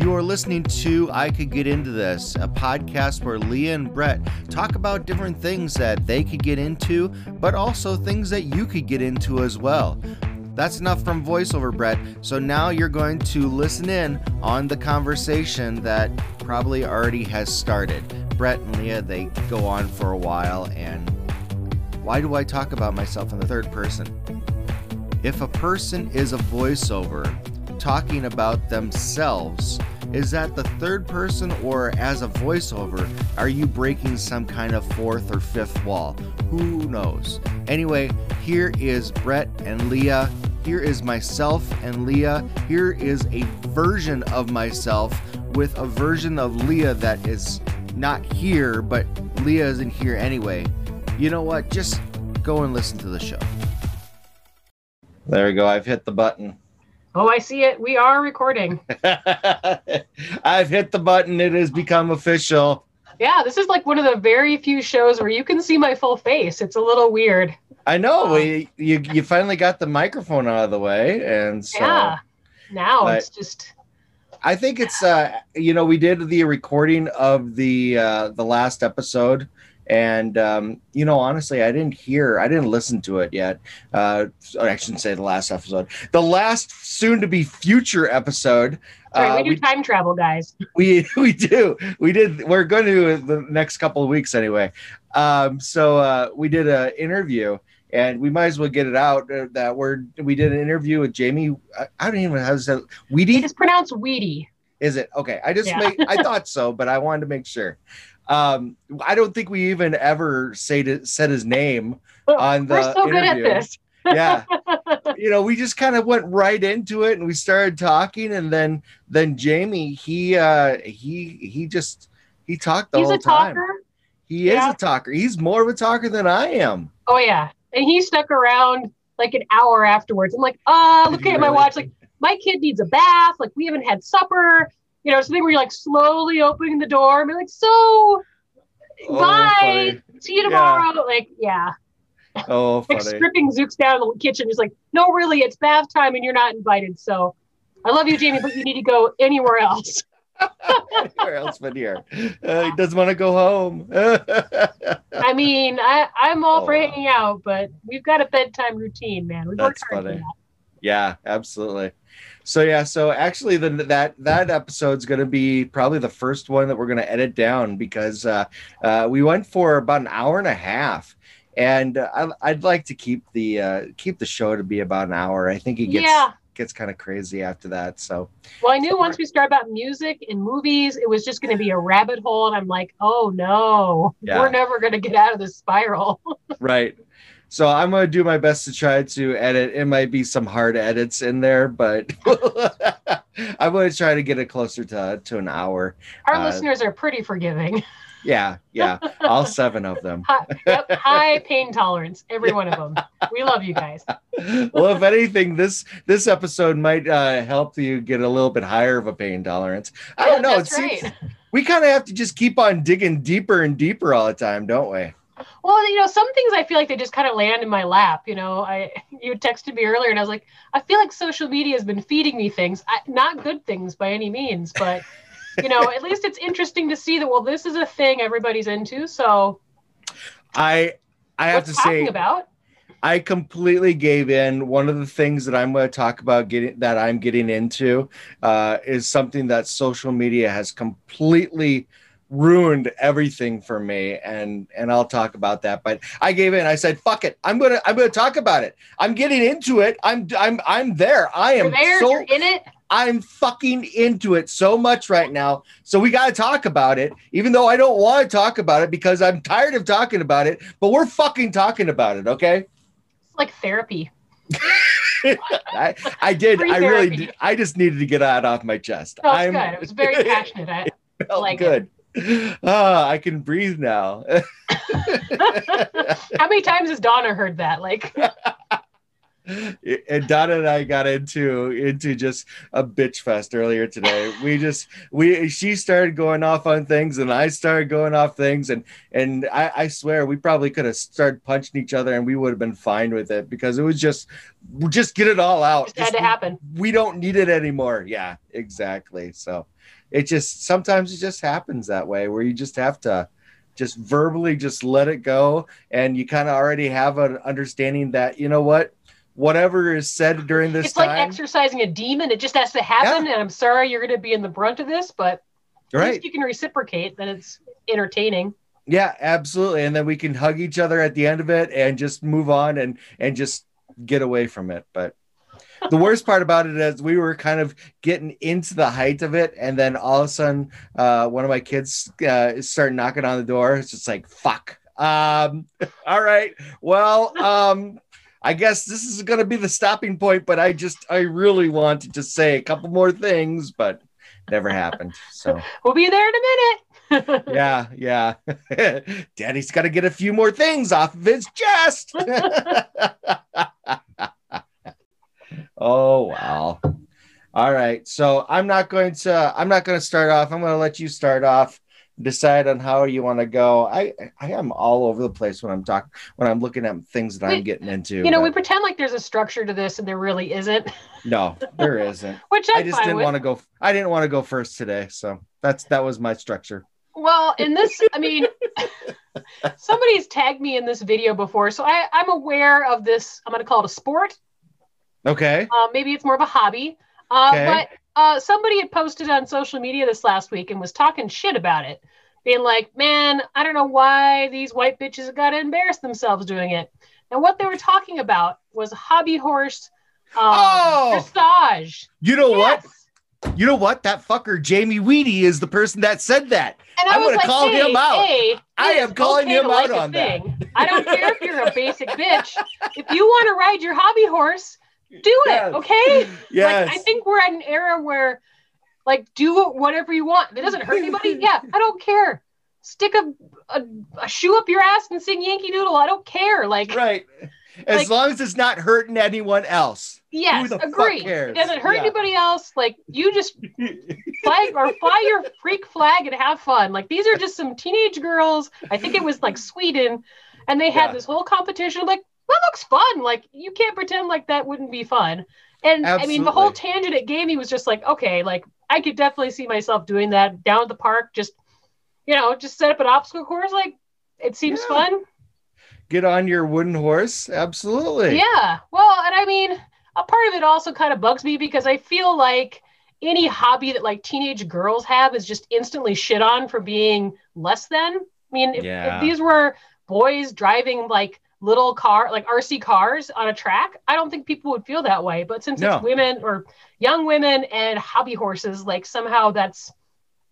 You are listening to I Could Get Into This, a podcast where Leah and Brett talk about different things that they could get into, but also things that you could get into as well. That's enough from voiceover, Brett. So now you're going to listen in on the conversation that probably already has started. Brett and Leah, they go on for a while, and why do I talk about myself in the third person? If a person is a voiceover talking about themselves, is that the third person or as a voiceover, are you breaking some kind of fourth or fifth wall? Who knows? Anyway, here is Brett and Leah. Here is myself and Leah. Here is a version of myself with a version of Leah that is not here, but Leah isn't here anyway. You know what? Just go and listen to the show. There we go. I've hit the button. Oh, I see it. We are recording. I've hit the button. It has become official. Yeah, this is like one of the very few shows where you can see my full face. It's a little weird. I know. Um, we, you you finally got the microphone out of the way, and so yeah. Now it's just. I think it's uh you know we did the recording of the uh the last episode and um, you know, honestly, I didn't hear, I didn't listen to it yet. Uh, I shouldn't say the last episode, the last soon-to-be future episode. Sorry, we uh, do we, time travel, guys. We we do. We did. We're going to the next couple of weeks anyway. Um, so uh, we did an interview, and we might as well get it out uh, that we're we did an interview with Jamie. I, I don't even know how to say Weedy. It is pronounced Weedy. Is it okay? I just yeah. make, I thought so, but I wanted to make sure. Um, I don't think we even ever say to, said his name on the. We're so interview. good at this. yeah, you know, we just kind of went right into it and we started talking, and then then Jamie he uh he he just he talked the He's whole a time. talker. He yeah. is a talker. He's more of a talker than I am. Oh yeah, and he stuck around like an hour afterwards. I'm like, uh, looking at my watch, like my kid needs a bath. Like we haven't had supper you know, something where you're like slowly opening the door and be like, so oh, bye, funny. see you tomorrow. Yeah. Like, yeah. Oh, like stripping Zooks down in the kitchen. He's like, no, really, it's bath time and you're not invited. So I love you, Jamie, but you need to go anywhere else. anywhere else but here. Uh, he doesn't want to go home. I mean, I, I'm all oh, for hanging out, but we've got a bedtime routine, man. We worked hard funny. Yeah, absolutely. So yeah, so actually, the, that that episode's going to be probably the first one that we're going to edit down because uh, uh, we went for about an hour and a half, and uh, I, would like to keep the uh, keep the show to be about an hour. I think it gets yeah. gets kind of crazy after that. So well, I knew once we start about music and movies, it was just going to be a rabbit hole, and I'm like, oh no, yeah. we're never going to get out of this spiral. right. So I'm gonna do my best to try to edit. It might be some hard edits in there, but I'm gonna try to get it closer to to an hour. Our uh, listeners are pretty forgiving. Yeah, yeah, all seven of them. High, yep, high pain tolerance, every one of them. We love you guys. well, if anything, this this episode might uh, help you get a little bit higher of a pain tolerance. I don't know. That's it seems right. we kind of have to just keep on digging deeper and deeper all the time, don't we? Well, you know, some things I feel like they just kind of land in my lap. You know, I you texted me earlier, and I was like, I feel like social media has been feeding me things, I, not good things by any means, but you know, at least it's interesting to see that. Well, this is a thing everybody's into. So, I I have to say about. I completely gave in. One of the things that I'm going to talk about getting that I'm getting into uh, is something that social media has completely ruined everything for me and and I'll talk about that but I gave in I said fuck it I'm going to I'm going to talk about it I'm getting into it I'm I'm I'm there I am there so, in it I'm fucking into it so much right now so we got to talk about it even though I don't want to talk about it because I'm tired of talking about it but we're fucking talking about it okay it's like therapy I, I did. I really did. I just needed to get that off my chest. I'm, good. It was very passionate. I felt like good. It. Ah, I can breathe now. How many times has Donna heard that? Like, and Donna and I got into into just a bitch fest earlier today. We just we she started going off on things and I started going off things and and I, I swear we probably could have started punching each other and we would have been fine with it because it was just just get it all out. Just had to happen. We don't need it anymore. Yeah, exactly. So it just sometimes it just happens that way where you just have to just verbally just let it go and you kind of already have an understanding that you know what whatever is said during this it's time like exercising a demon. It just has to happen. Yeah. And I'm sorry you're going to be in the brunt of this, but at right least you can reciprocate. Then it's entertaining. yeah absolutely and then we can hug each other at the end of it and just move on and and just get away from it but the worst part about it is we were kind of getting into the height of it and then all of a sudden uh, one of my kids uh, started knocking on the door. It's just like fuck. Um, all right. Well um, i guess this is going to be the stopping point but i just i really wanted to say a couple more things but never happened so. We'll be there in a minute. yeah yeah. Daddy's got to get a few more things off of his chest oh wow. All right. So i'm not going to i'm not going to start off. I'm going to let you start off. Decide on how you want to go. I i am all over the place when i'm talking when i'm looking at things that i'm getting into you know, we pretend like there's a structure to this and there really isn't, no there isn't. Which I'm i just didn't with. want to go i didn't want to go first today so that's that was my structure. Well, in this, I mean, somebody's tagged me in this video before, so I, I'm aware of this. I'm going to call it a sport. Okay Uh, maybe it's more of a hobby. Uh, Okay. But uh, somebody had posted on social media this last week and was talking shit about it, being like, man, I don't know why these white bitches got to embarrass themselves doing it. And what they were talking about was hobby horse um, Oh! dressage. you know what you know what that fucker jamie Weedy is the person that said that And I I'm was gonna like, call hey, him out. Hey, I am calling okay him to like out a on that. I don't care if you're a basic bitch. If you want to ride your hobby horse, do Yes. it. Okay. yes Like I think we're at an era where, like, do whatever you want. If it doesn't hurt anybody, yeah, I don't care. Stick a, a, a shoe up your ass and sing Yankee Doodle. I don't care. Like, right as Like- long as it's not hurting anyone else yes, the fuck agree. cares? It doesn't hurt Yeah. anybody else. Like, you just fly or fly your freak flag and have fun. Like, these are just some teenage girls. I think it was like Sweden, and they had Yeah. this whole competition. Like, that looks fun. Like, you can't pretend like that wouldn't be fun. And I mean, the whole tangent it gave me was just like, okay, like I could definitely see myself doing that down at the park. Just, you know, just set up an obstacle course. Like, it seems Yeah. fun. get on your wooden horse absolutely Yeah. Well, and I mean, a part of it also kind of bugs me because I feel like any hobby that like teenage girls have is just instantly shit on for being less than. I mean, if, Yeah. if these were boys driving like little car, like RC cars on a track, I don't think people would feel that way. But since No. it's women or young women and hobby horses, like somehow that's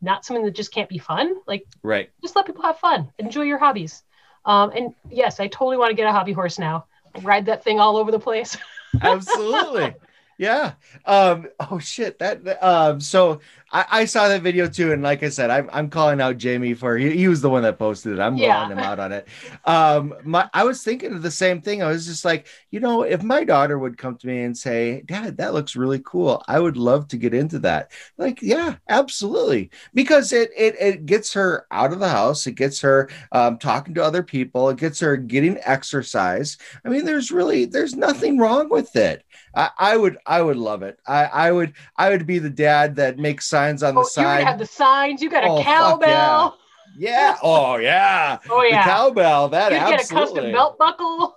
not something that just can't be fun. Like, right just let people have fun, enjoy your hobbies. Um, and yes, I totally want to get a hobby horse now. Ride that thing all over the place. absolutely yeah um oh shit that that- um so I, I saw that video too and like i said i'm, I'm calling out jamie for he, he was the one that posted it. I'm Yeah. calling him out on it. Um my i was thinking of the same thing. I was just like you know if my daughter would come to me and say dad that looks really cool. I would love to get into that. Like yeah absolutely. Because it it, it gets her out of the house. It gets her um, talking to other people. It gets her getting exercise. I mean there's really there's nothing wrong with it. I, I would I would love it. I, I would I would be the dad that makes signs on the Oh, you're have the signs. You got a Oh, fuck cowbell. yeah. Oh yeah. Oh yeah. The cowbell. That you get a custom belt buckle.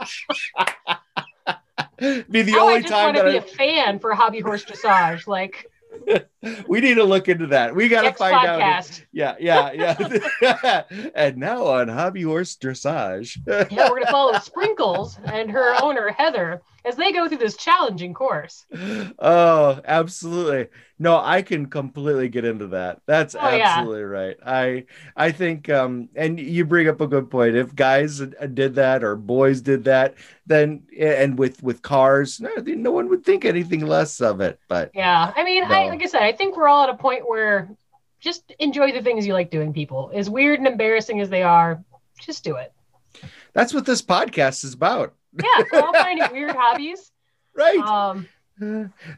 be the oh, I only just time want to that be I, a fan for hobby horse dressage. Like we need to look into that. We got to find out. Yeah, yeah, yeah. and now on hobby horse dressage. yeah, we're gonna follow Sprinkles and her owner Heather as they go through this challenging course. oh, absolutely. No, I can completely get into that. That's Oh, yeah. absolutely right. I I think um and you bring up a good point. If guys uh, did that or boys did that, then and with with cars, no, no one would think anything less of it. But Yeah, I mean, I like I said, I think we're all at a point where just enjoy the things you like doing. People, as weird and embarrassing as they are, just do it. that's what this podcast is about. Yeah, we're all finding weird hobbies. Right. Um,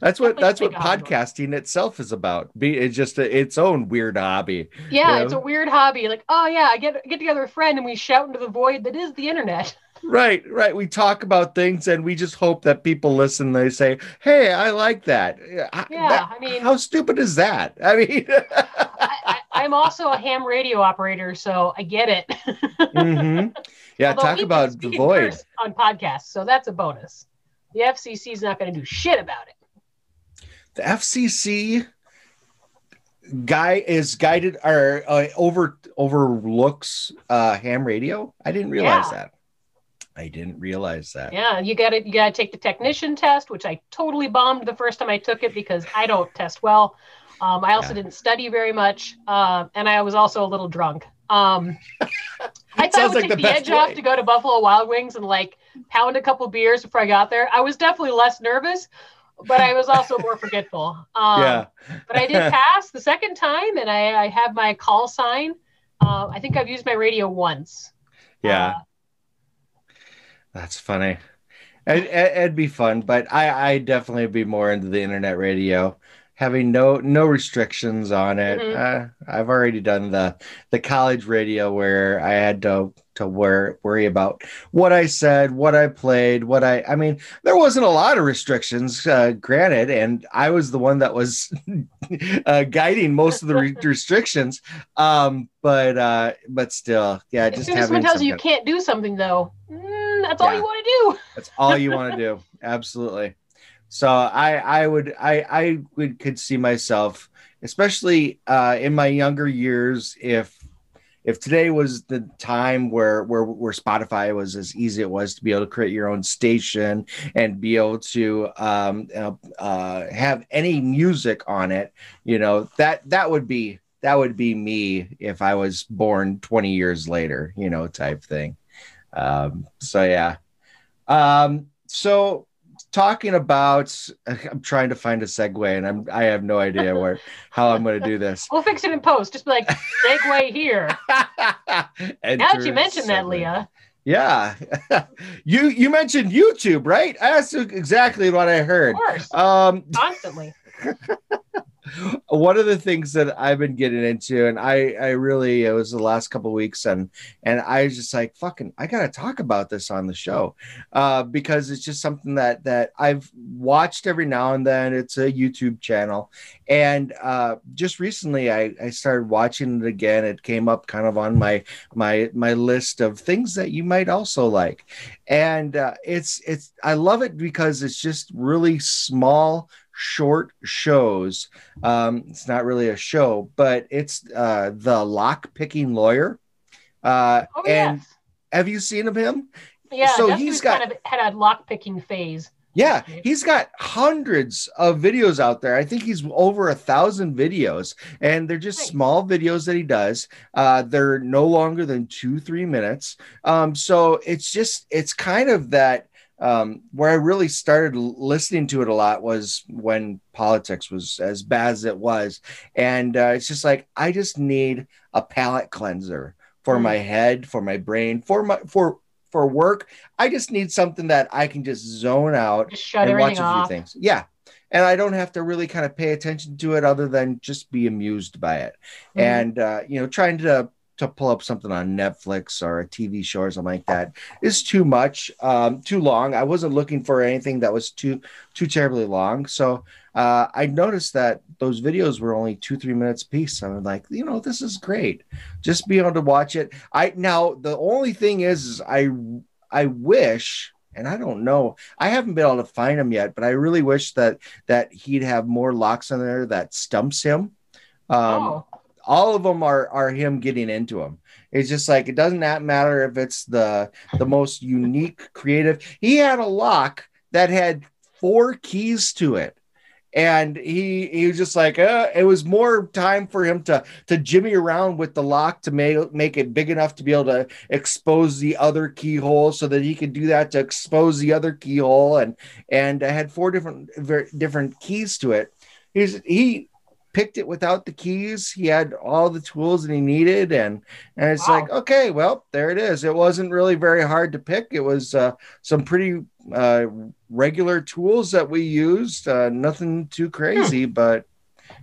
that's what that's what hobby. podcasting itself is about. Be it's just a, its own weird hobby. yeah, Yeah. it's a weird hobby. Like, oh yeah, I get get together a friend and we shout into the void that is the internet. Right, right. We talk about things and we just hope that people listen. They say, "Hey, I like that." Yeah, I- Yeah, that- I mean- how stupid is that? I mean, I, I'm also a ham radio operator, so I get it. mhm. yeah. Although talk about the void. on podcasts, so that's a bonus. The FCC is not going to do shit about it. The FCC guy is guided or uh, over overlooks uh, ham radio. I didn't realize Yeah. that. I didn't realize that. Yeah, you got to you got to take the technician test, which I totally bombed the first time I took it because I don't test well. Um, I also Yeah. didn't study very much, um, and I was also a little drunk. Um, I thought Sounds I would like take the the, edge off to go to Buffalo Wild Wings and like pound a couple beers before I got there. I was definitely less nervous, but I was also more forgetful. Um, yeah. but I did pass the second time, and I, I have my call sign. Uh, I think I've used my radio once. Yeah. Uh, That's funny. It, it, it'd be fun, but I I definitely be more into the internet radio, having no no restrictions on it. Mhm. Uh, I've already done the the college radio where I had to to wor- worry about what I said, what I played, what I. I mean, there wasn't a lot of restrictions, uh, granted, and I was the one that was uh, guiding most of the re- restrictions. Um, but uh, but still, yeah, as just soon as having someone tells you you can't do something, though, mm, that's all you want to do. That's all you want to do. Absolutely. So I I would I I would could see myself, especially uh, in my younger years, if if today was the time where where where Spotify was as easy it was to be able to create your own station and be able to um, uh, have any music on it, you know that that would be that would be me if I was born 20 years later, you know, type thing. Um, so yeah. Um, so talking about I'm trying to find a segue and I'm I have no idea where how I'm gonna do this. We'll fix it in post. Just be like, segue here. Now that you mentioned that, Leah, Yeah. you you mentioned YouTube, right? That's exactly what I heard of course, Um constantly. One of the things that I've been getting into, and I, I really, it was the last couple weeks, and and I was just like, fucking, I gotta talk about this on the show, uh, because it's just something that that I've watched every now and then. It's a YouTube channel, and uh, just recently I, I started watching it again. It came up kind of on my my my list of things that you might also like, and uh, it's it's I love it because it's just really small short shows. Um, it's not really a show, but it's uh, the lock picking lawyer. Uh, Oh and yes, have you seen of him? yeah. so he's got- kind of had a lock picking phase. Yeah, he's got hundreds of videos out there. I think he's over a thousand videos, and they're just Nice. small videos that he does. Uh, they're no longer than two, three minutes. Um, so it's just, it's kind of that um, where I really started listening to it a lot was when politics was as bad as it was. And uh, it's just like, I just need a palate cleanser for Mm. my head, for my brain, for my, for, for work. I just need something that I can just zone out Just shut and watch a few off. things. Yeah. And I don't have to really kind of pay attention to it other than just be amused by it. Mhm. And uh, you know, trying to to pull up something on Netflix or a TV show or something like that is too much, um, too long. I wasn't looking for anything that was too too terribly long. So uh, I noticed that those videos were only two three minutes a piece. I'm like, you know, this is great. Just be able to watch it. I now the only thing is, is I I wish, and I don't know, I haven't been able to find him yet, but I really wish that that he'd have more locks on there that stumps him. Um, oh, all of them are are him getting into them. It's just like it doesn't matter if it's the the most unique, creative. He had a lock that had four keys to it. And he he was just like uh, it was more time for him to to jimmy around with the lock to make make it big enough to be able to expose the other keyhole so that he could do that to expose the other keyhole and and I had four different very different keys to it. He's he picked it without the keys. He had all the tools that he needed, and and it's Wow. like, okay, well, there it is. It wasn't really very hard to pick. It was uh, some pretty uh, regular tools that we used. Uh, nothing too crazy, but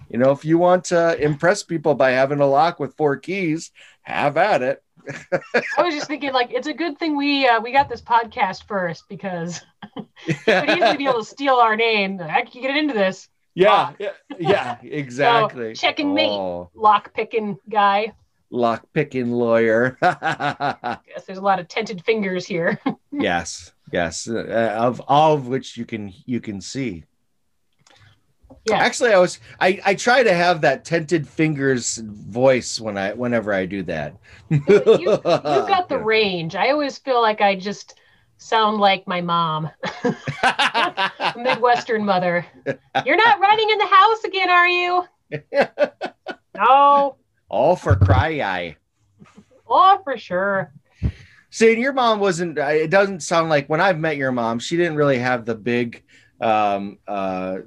you know, if you want to impress people by having a lock with four keys, have at it. I was just thinking, like, it's a good thing we uh, we got this podcast first because we could easily be able to steal our name. I can get into this Yeah, yeah, yeah, exactly. check and mate. Oh, lock picking guy. lock picking lawyer. Guess there's a lot of tented fingers here. yes, yes, uh, of all of which you can you can see. Yeah. Actually, I was I I try to have that tented fingers voice when I whenever I do that. you, you've got the range. I always feel like I just sound like my mom, Midwestern mother. You're not running in the house again, are you? No. all for cry eye. Oh, for sure. See, and your mom wasn't. uh, It doesn't sound like when I've met your mom, she didn't really have the big um, uh,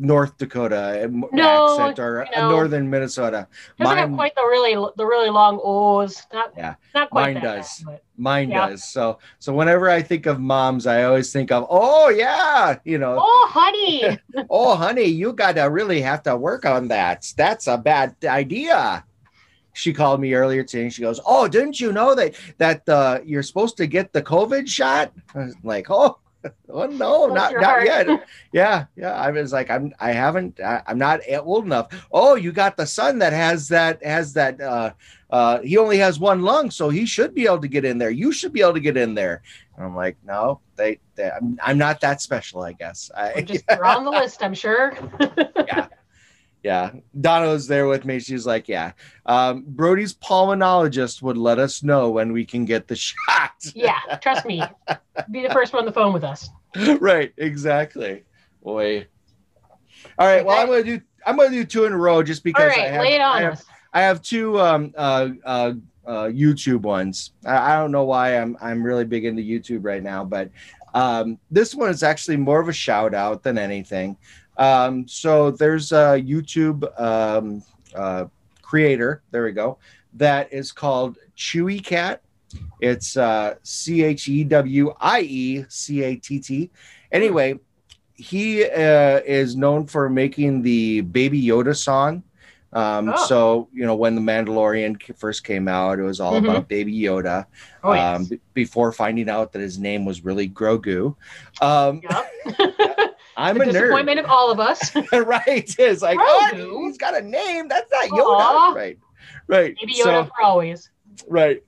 North Dakota um, No, accent or you know. northern Minnesota. Doesn't have Mine, quite the really the really long O's. Not Yeah. not quite Mine does. bad, mine yeah. does. So, so whenever I think of moms, I always think of, oh yeah, you know, Oh, honey. oh honey, you gotta really have to work on that. That's a bad idea. She called me earlier today and she goes, Oh, didn't you know that that uh, you're supposed to get the COVID shot? I was like, Oh, oh no, Bless not not yet. yeah, yeah. I was like, I'm I haven't I, I'm not old enough. Oh, you got the son that has that has that uh uh he only has one lung, so he should be able to get in there. You should be able to get in there. And I'm like, no, they, they I'm, I'm not that special, I guess. I, just you're on the list, I'm sure. yeah donna was there with me she's like yeah um, brody's pulmonologist would let us know when we can get the shot yeah, trust me. Be the first one on the phone with us. right exactly boy all right well i'm gonna do i'm gonna do two in a row just because right, I, have, lay it on I, have. I have two um uh uh uh, YouTube ones. I, I don't know why I'm I'm really big into YouTube right now, but um, this one is actually more of a shout out than anything. Um, so there's a YouTube um, uh, creator, there we go, that is called Chewiecatt. It's uh, C H E W I E C A T T. Anyway, he uh, is known for making the Baby Yoda song. Um, Oh. So, you know, when The Mandalorian first came out, it was all Mhm. about Baby Yoda Oh, um, yes. b- before finding out that his name was really Grogu. Um, Yep. I'm the a nerd. disappointment of all of us. right. It's like, oh, Grogu? he's got a name. That's not Yoda. Aw. Right. Right. Maybe So- Yoda for always. right.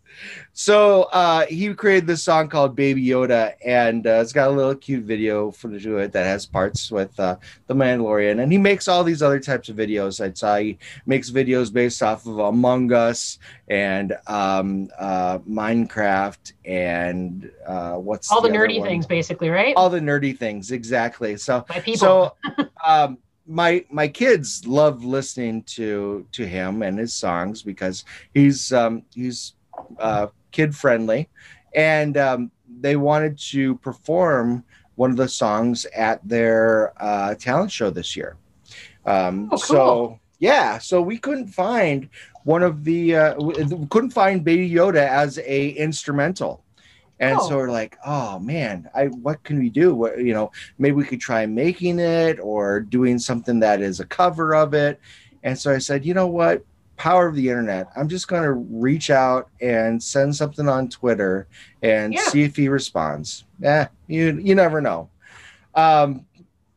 So uh, he created this song called Baby Yoda, and uh, it's got a little cute video footage to it that has parts with uh, the Mandalorian. And he makes all these other types of videos. I saw he makes videos based off of Among Us and um, uh, Minecraft and uh, what's All the, other nerdy things, basically, right? All the nerdy things, exactly. So My people. so um my my kids love listening to to him and his songs because he's um he's uh kid friendly and um they wanted to perform one of the songs at their uh talent show this year um Oh, so yeah so we couldn't find one of the uh we couldn't find baby yoda as a instrumental and Oh. so we're like oh man i what can we do what you know maybe we could try making it or doing something that is a cover of it. And so I said, you know what? Power of the internet. I'm just going to reach out and send something on Twitter and Yeah. see if he responds. Yeah, you you never know. Um,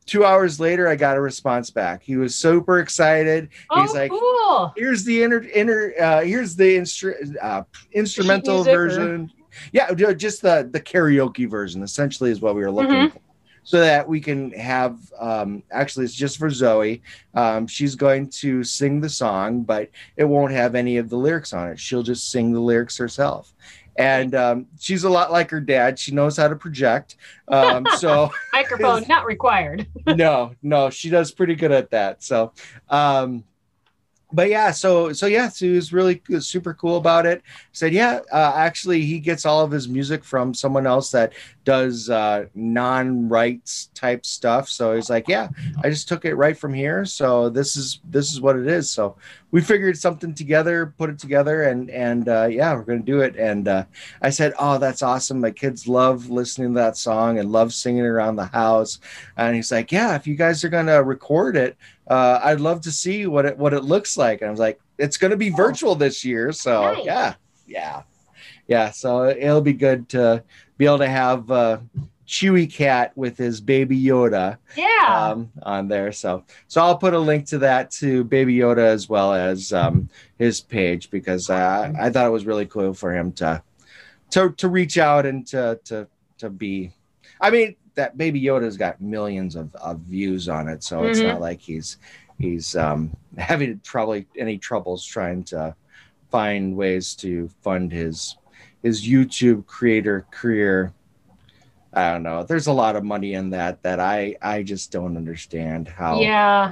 two hours later, I got a response back. He was super excited. oh, he's like, cool. here's the inner inner uh here's the instru- uh, instrumental or- version yeah just the the karaoke version essentially is what we were looking Mhm. for so that we can have um actually it's just for zoe um she's going to sing the song but it won't have any of the lyrics on it she'll just sing the lyrics herself and um, she's a lot like her dad she knows how to project um, so Microphone not required. no, no, she does pretty good at that. So, um, but yeah, so so yeah, so he was really super cool about it. Said, yeah, uh, actually, he gets all of his music from someone else that does uh, non-rights type stuff. So he's like, yeah, I just took it right from here. So this is this is what it is. So we figured something together, put it together, and and uh, yeah, we're gonna do it. And uh, I said, oh, that's awesome. My kids love listening to that song and love singing around the house. And he's like, yeah, if you guys are gonna record it, uh, I'd love to see what it what it looks like. And I was like, it's gonna be virtual this year. So Nice. yeah, yeah, yeah. So it'll be good to be able to have uh, Chewiecatt with his baby Yoda Yeah. um, on there. So, so I'll put a link to that to Baby Yoda as well as um, his page because uh, I thought it was really cool for him to to to reach out and to to to be. I mean, that Baby Yoda's got millions of, of views on it, so it's Mhm. not like he's he's um, having probably any troubles trying to find ways to fund his his YouTube creator career. I don't know. There's a lot of money in that that I I just don't understand how yeah.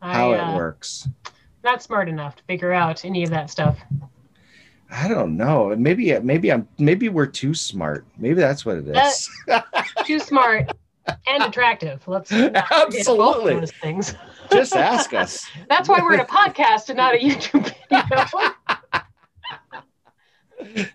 how I, it uh, works. Not smart enough to figure out any of that stuff. I don't know. Maybe maybe I'm maybe we're too smart. Maybe that's what it is. Too smart and attractive. Let's not forget both of Absolutely. those things. just ask us. That's why we're in a podcast and not a YouTube video.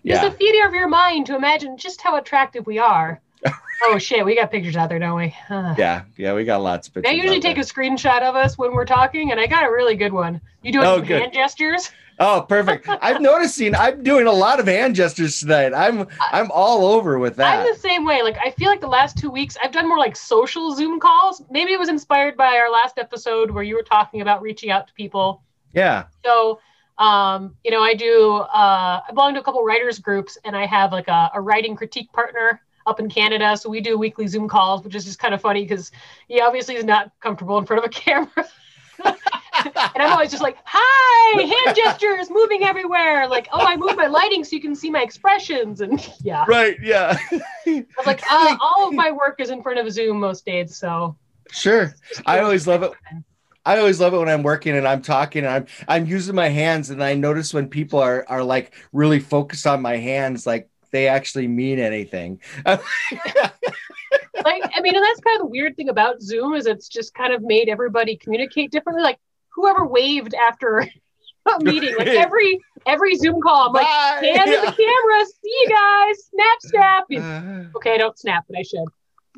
Yeah. a theater of your mind to imagine just how attractive we are. oh shit, we got pictures out there, don't we? Uh, Yeah. Yeah. We got lots of pictures. I usually out take there. a screenshot of us when we're talking, and I got a really good one. You doing Oh, hand gestures? Oh, perfect. I'm noticing I'm doing a lot of hand gestures tonight. I'm I'm all over with that. I'm the same way. Like I feel like the last two weeks I've done more like social Zoom calls. Maybe it was inspired by our last episode where you were talking about reaching out to people. Yeah. So, um, you know, I do. Uh, I belong to a couple writers groups, and I have like a, a writing critique partner up in Canada. So we do weekly Zoom calls, which is just kind of funny because he obviously is not comfortable in front of a camera. and I'm always just like, "Hi, hand gestures, moving everywhere." Like, "Oh, I moved my lighting so you can see my expressions." And yeah, Right. Yeah. I was like, uh, "All of my work is in front of Zoom most days." So sure. I always love it. I always love it when I'm working and I'm talking and I'm I'm using my hands and I notice when people are are like really focused on my hands, like they actually mean anything. like I mean, and that's kind of the weird thing about Zoom is it's just kind of made everybody communicate differently. Like whoever waved after a meeting, like every every Zoom call, I'm like, Bye. hand in the camera, see you guys, snap, snap. Uh, Okay, I don't snap, but I should.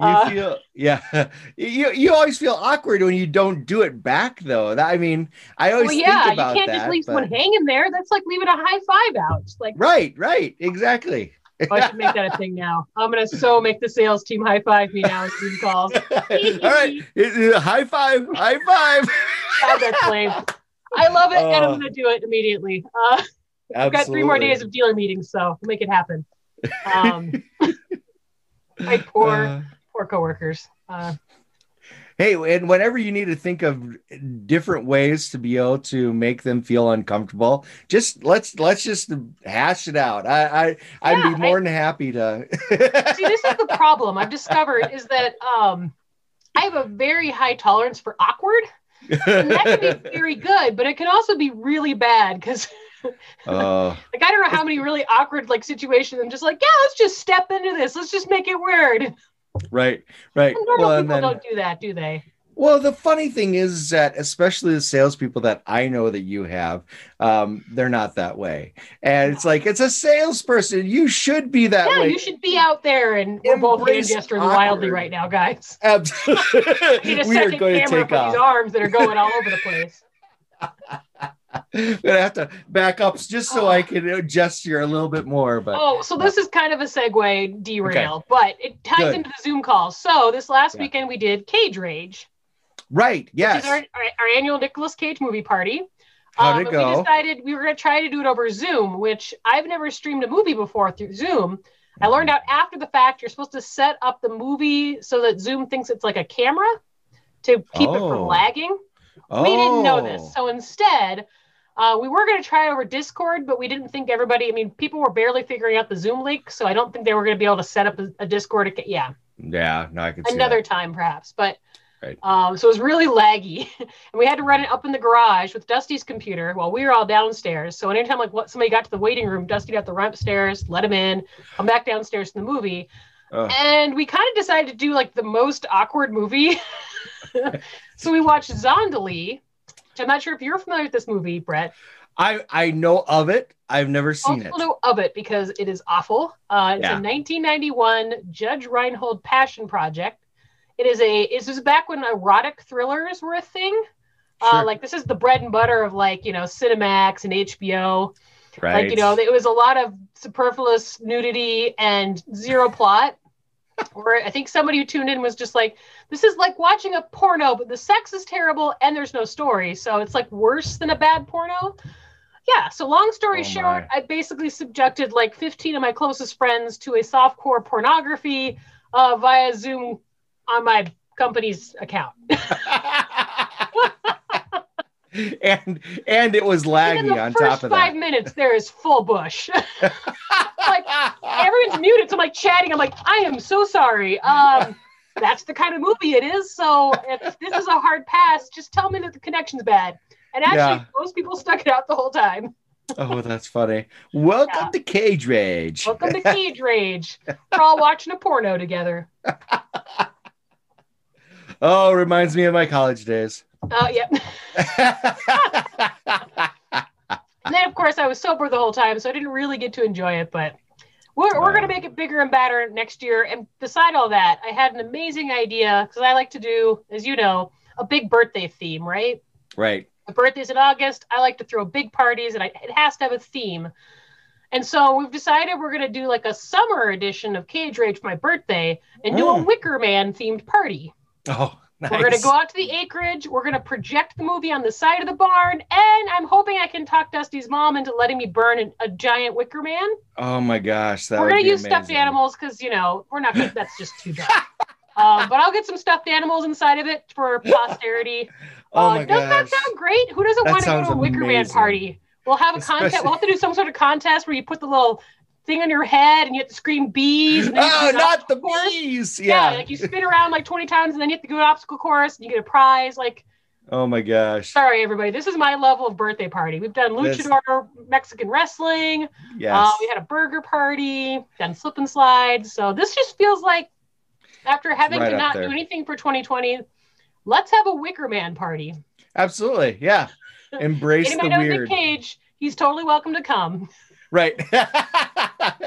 You Uh, feel yeah you you always feel awkward when you don't do it back though that, i mean i always Well, yeah, you can't that just leave but- someone hanging there. That's like leaving a high five out. Like, right right exactly oh, I should make that a thing now. I'm gonna so make the sales team high five me now Zoom calls. all right high five high five God, that's lame. I love it, and Oh. I'm gonna do it immediately. Uh, I've got three more days of dealer meetings, so we'll make it happen. Um, my poor, Uh, poor coworkers. Uh, Hey, and whenever you need to think of different ways to be able to make them feel uncomfortable, just let's let's just hash it out. I, I I'd be more than happy to. see, this is the problem I've discovered is that um, I have a very high tolerance for awkward, and that can be very good, but it can also be really bad because. Oh, Like I don't know how many really awkward like situations I'm just like, yeah, let's just step into this. Let's just make it weird. Right, right. Normal Well, and people then, don't do that, do they? well, the funny thing is that especially the salespeople that I know that you have, um, they're not that way, and it's like it's a salesperson. You should be that yeah, way. you should be out there, and we're both hand gesturing wildly right now, guys. Absolutely, we are going to camera take off. these arms that are going all over the place. I'm gonna have to back up just so I can uh, gesture a little bit more. But Oh, so this is kind of a segue derail, but it ties Good. into the Zoom call. So this last Yeah. weekend we did Cage Rage, right, yes. is our, our, our annual Nicolas Cage movie party. How'd Um, it go? We decided we were going to try to do it over Zoom, which I've never streamed a movie before through Zoom. I learned out after the fact you're supposed to set up the movie so that Zoom thinks it's like a camera to keep it Oh. from lagging. We didn't know this. Oh. So instead, uh, we were going to try over Discord, but we didn't think everybody, I mean, people were barely figuring out the Zoom link. So I don't think they were going to be able to set up a, a Discord. Account. Yeah, Yeah, no, I can see another time perhaps. But Right. um, so it was really laggy. and we had to run it up in the garage with Dusty's computer while we were all downstairs. So anytime like what somebody got to the waiting room, Dusty got to run upstairs, let him in, come back downstairs to the movie. Oh. And we kind of decided to do like the most awkward movie. so we watched Zandalee. Which I'm not sure if you're familiar with this movie, Brett. I I know of it. I've never seen also it. know of it because it is awful. Uh, it's Yeah. a 1991 Judge Reinhold passion project. It is a. This was back when erotic thrillers were a thing. Uh, like this is the bread and butter of like you know Cinemax and HBO. right. Like you know, it was a lot of superfluous nudity and zero plot. Or I think somebody who tuned in was just like, "This is like watching a porno, but the sex is terrible and there's no story, so it's like worse than a bad porno." Yeah. So long story Oh, short. I basically subjected like 15 of my closest friends to a softcore pornography uh, via Zoom on my company's account. and and it was laggy on top of five that. minutes, there is full bush. like everyone's muted. So I'm like chatting. I'm like, I am so sorry. Um, that's the kind of movie it is. So if this is a hard pass, just tell me that the connection's bad. And actually, Yeah. most people stuck it out the whole time. oh, that's funny. Welcome Yeah. to Cage Rage. Welcome to Cage Rage. We're all watching a porno together. oh, reminds me of my college days. Uh, yep. And then, of course, I was sober the whole time, so I didn't really get to enjoy it. But we're, we're going to make it bigger and badder next year. And beside all that, I had an amazing idea because I like to do, as you know, a big birthday theme, right? right. My birthday's in August. I like to throw big parties, and I, it has to have a theme. And so we've decided we're going to do like a summer edition of Cage Rage for my birthday and do a Mm. Wicker Man themed party. Oh, nice. We're going to go out to the acreage. We're going to project the movie on the side of the barn. And I'm hoping I can talk Dusty's mom into letting me burn an, a giant wicker man. Oh my gosh, that we're going to use stuffed animals because, you know, we're not going to, that's just too dark. um, but I'll get some stuffed animals inside of it for posterity. Oh Uh, my doesn't gosh. that sound great? Who doesn't That want to go to a wicker man party? We'll have a contest. We'll have to do some sort of contest where you put the little thing on your head and you have to scream bees. Oh, not the course. bees. Yeah. Yeah. like you spin around like 20 times and then you have to do an obstacle course and you get a prize. Like, oh my gosh. Sorry, everybody. This is my level of birthday party. We've done This- luchador Mexican wrestling. Yes. Uh, we had a burger party. Done slip and slides. So this just feels like after having right to not there. do anything for 2020, let's have a Wicker Man party. Absolutely. Yeah. Embrace the weird. Cage? He's totally welcome to come. Right.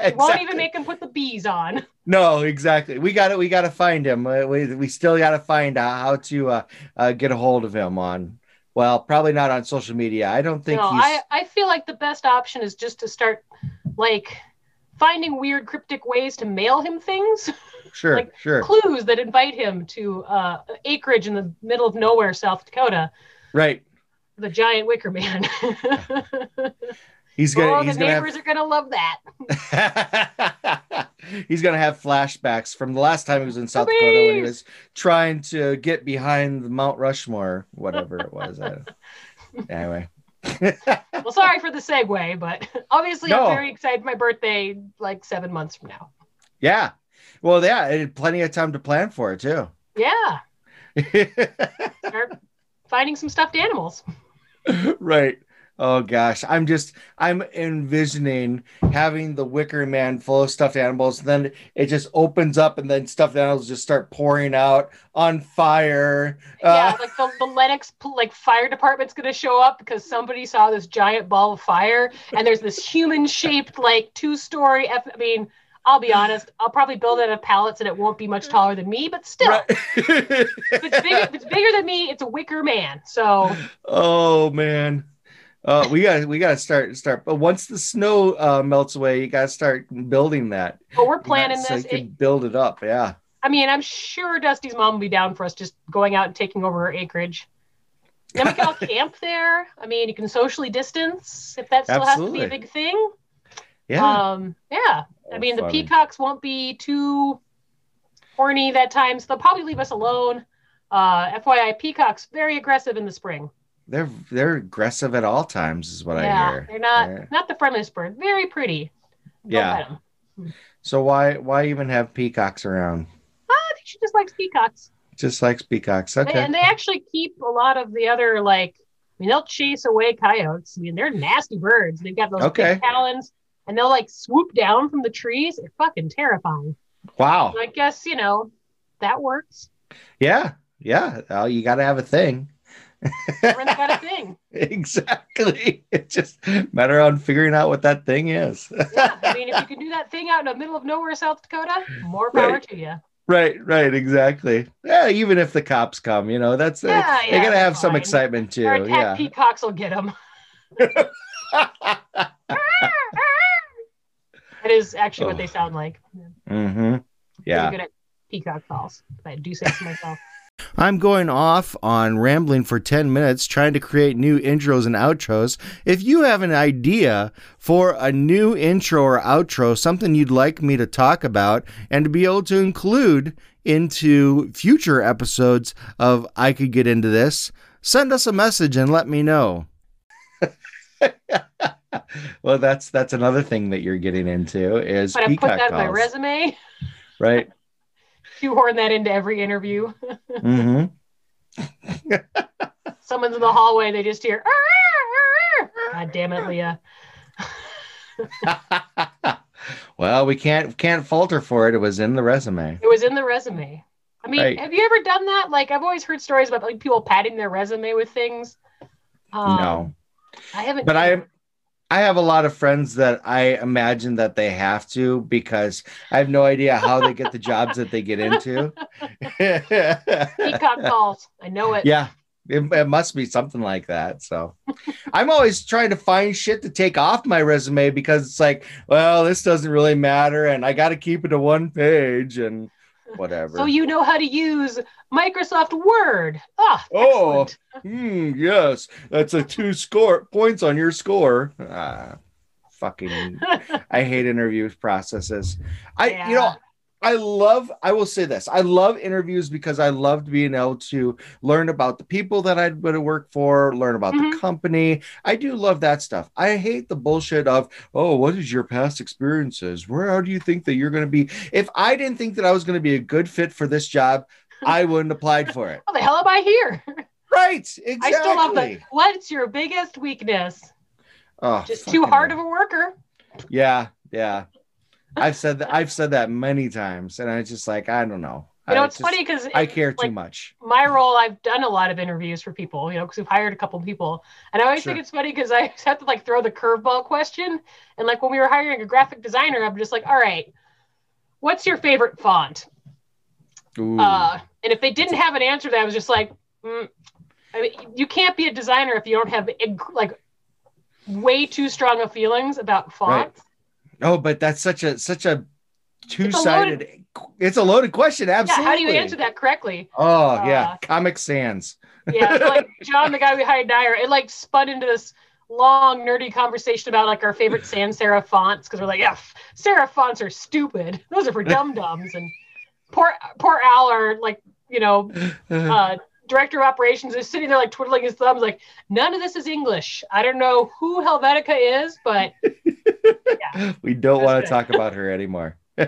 We won't even make him put the bees on. No, exactly. We got it. We got to find him. We we still got to find out how to uh, uh, get a hold of him on. Well, probably not on social media. I don't think no, he's. I, I feel like the best option is just to start like finding weird cryptic ways to mail him things. sure, like, sure. clues that invite him to uh, acreage in the middle of nowhere, South Dakota, Right. the giant wicker man. He's gonna. oh, he's the gonna neighbors are gonna love that. he's gonna have flashbacks from the last time he was in South Please. Dakota when he was trying to get behind the Mount Rushmore, whatever it was. Anyway. Well, sorry for the segue, but obviously No. I'm very excited for my birthday, like seven months from now. yeah. Well, yeah, plenty of time to plan for it too. Yeah, start finding some stuffed animals. right. Oh gosh, I'm just I'm envisioning having the Wicker Man full of stuffed animals, and then it just opens up, and then stuffed animals just start pouring out on fire. yeah, Uh, like the, the Lennox like fire department's gonna show up because somebody saw this giant ball of fire, and there's this human shaped like two story. F- I mean, I'll be honest, I'll probably build it out of pallets, and it won't be much taller than me, but still, right. if it's bigger, if it's bigger than me, it's a wicker man. So oh man. Uh, we got we got to start start. But once the snow uh, melts away, you got to start building that. but we're planning so this. you can build it up. Yeah. I mean, I'm sure Dusty's mom will be down for us just going out and taking over her acreage. Then we can all camp there. I mean, you can socially distance if that still has to be a big thing. Yeah. Um, yeah. I Oh, mean, the peacocks won't be too horny that time, so they'll probably leave us alone. Uh, FYI, peacocks very aggressive in the spring. They're they're aggressive at all times, is what I yeah, hear. they're not Yeah. not the friendliest bird. Very pretty. Don't Yeah. Hmm. So why why even have peacocks around? Ah, I think she just likes peacocks. Just likes peacocks. They- Okay. and they actually keep a lot of the other like. I mean, they'll chase away coyotes. I mean, they're nasty birds. They've got those Okay. big talons, and they'll like swoop down from the trees. They're fucking terrifying. Wow. I guess, you know, that works. Yeah. Yeah. Well, you got to have a thing. Everyone's got a thing. exactly. It's just a matter on figuring out what that thing is. Yeah. I mean, if you can do that thing out in the middle of nowhere, South Dakota, more power Right. to you. right. Right. Exactly. Yeah. Even if the cops come, you know, that's Yeah, they, yeah, got to have that's some excitement too. Or Yeah. peacocks will get them. That is actually what Oh. they sound like. mm-hmm. Yeah. good at peacock calls. I do say to myself. I'm going off on rambling for 10 minutes trying to create new intros and outros. If you have an idea for a new intro or outro, something you'd like me to talk about and to be able to include into future episodes of I Could Get Into This, send us a message and let me know. well, that's that's another thing that you're getting into is But I put peacock that in my calls, resume, right? Shoehorn that into every interview. mm-hmm. Someone's in the hallway, they just hear, "Arr, arr, arr." God damn it, Leah. well, we can't can't falter for it. It was in the resume. It was in the resume. I mean, Right. have you ever done that? Like, I've always heard stories about like people padding their resume with things. Um, no, I haven't. but I I have a lot of friends that I imagine that they have to because I have no idea how they get the jobs that they get into. peacock calls. I know it. yeah, it, it must be something like that. So I'm always trying to find shit to take off my resume because it's like, well, this doesn't really matter, and I got to keep it to one page and whatever. So you know how to use Microsoft Word. Ah, Oh. excellent. Hmm, yes, that's a two score points on your score. Ah, fucking, I hate interview processes. I, you know, Yeah. I love. I will say this: I love interviews because I loved being able to learn about the people that I'd going to work for, learn about the Mhm. company. I do love that stuff. I hate the bullshit of, oh, what is your past experiences? Where how do you think that you're going to be? If I didn't think that I was going to be a good fit for this job, I wouldn't applied for it. How the hell am I here? Right. Exactly. I still love the. What's your biggest weakness? Oh, Just too hard of a worker. Yeah, yeah. I've said that. I've said that many times, and I just like I don't know. You know, it's just- funny because I care too like, much. my role, I've done a lot of interviews for people, you know, because we've hired a couple people. And I always Sure. think it's funny because I have to like throw the curveball question. And like when we were hiring a graphic designer, I'm just like, all right, what's your favorite font? Uh, and if they didn't have an answer, to that I was just like, mm, I mean, you can't be a designer if you don't have like way too strong of feelings about fonts. Oh, but that's such a such a two-sided It's a loaded question. Absolutely. Yeah, how do you answer that correctly? Oh yeah, Uh, Comic Sans. Yeah, like John, the guy we hired, Dyer, it like spun into this long nerdy conversation about like our favorite sans serif fonts because we're like, yeah, serif fonts are stupid. Those are for dum dums. And poor poor Al, our like you know uh, director of operations, is sitting there like twiddling his thumbs, like none of this is English. I don't know who Helvetica is, but we don't want to talk about her anymore.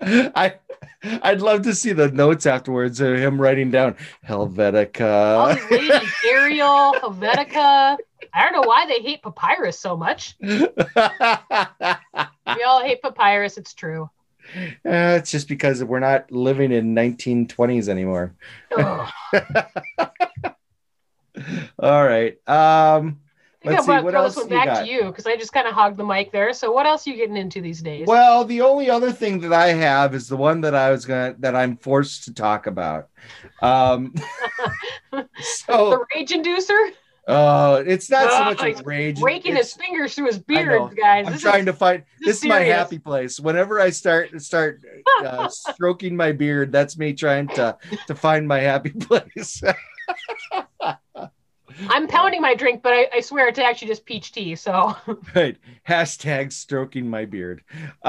I I'd love to see the notes afterwards of him writing down all Helvetica. ladies, Arial, Helvetica. I don't know why they hate papyrus so much. We all hate papyrus. It's true. Uh, it's just because we're not living in 1920s anymore. All right. Um, I think Let's I'm see, gonna what throw else this one back got? to you because I just kind of hogged the mic there. So what else are you getting into these days? well, the only other thing that I have is the one that I was gonna that I'm forced to talk about. Um, so, the rage inducer uh, it's not so much a rage. raking his fingers through his beard, guys. I'm This trying is- to find. this This is is my happy place. Whenever I start start uh, stroking my beard, that's me trying to to find my happy place. I'm pounding my drink, but I, I swear it's actually just peach tea. So right. Hashtag stroking my beard.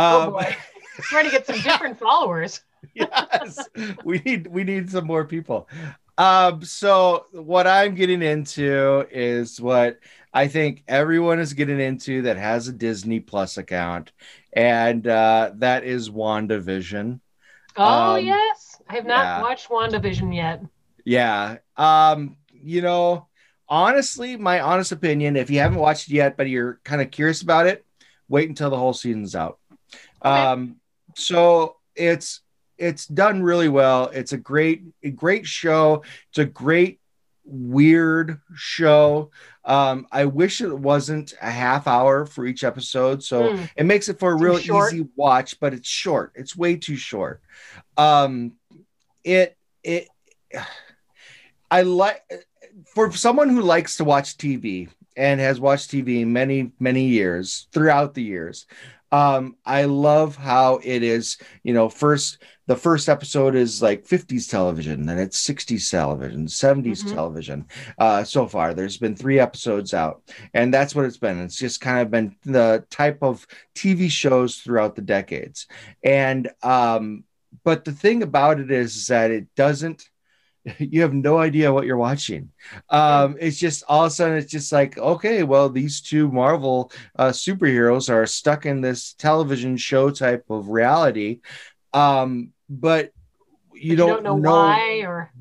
oh Um, boy, trying to get some different followers. yes we need we need some more people um so what i'm getting into is what i think everyone is getting into that has a disney plus account and uh that is wandavision Oh Um, yes, I have not yeah. watched WandaVision yet. yeah um you know honestly my honest opinion if you haven't watched it yet but you're kind of curious about it wait until the whole season's out Um, so it's it's done really well. It's a great a great show. It's a great weird show. Um, I wish it wasn't a half hour for each episode, so Mm. it makes it for a real easy watch. But it's short. It's way too short. Um, it it. I like for someone who likes to watch TV and has watched TV many many years throughout the years. Um, I love how it is. You know, first the first episode is like 50s television, then it's 60s television, 70s Mhm. television. Uh, so far, there's been three episodes out, and that's what it's been. It's just kind of been the type of TV shows throughout the decades. And um, but the thing about it is that it doesn't. You have no idea what you're watching. Um, it's just all of a sudden it's just like, okay, well, these two Marvel uh, superheroes are stuck in this television show type of reality. Um, but you, But don't, know, why or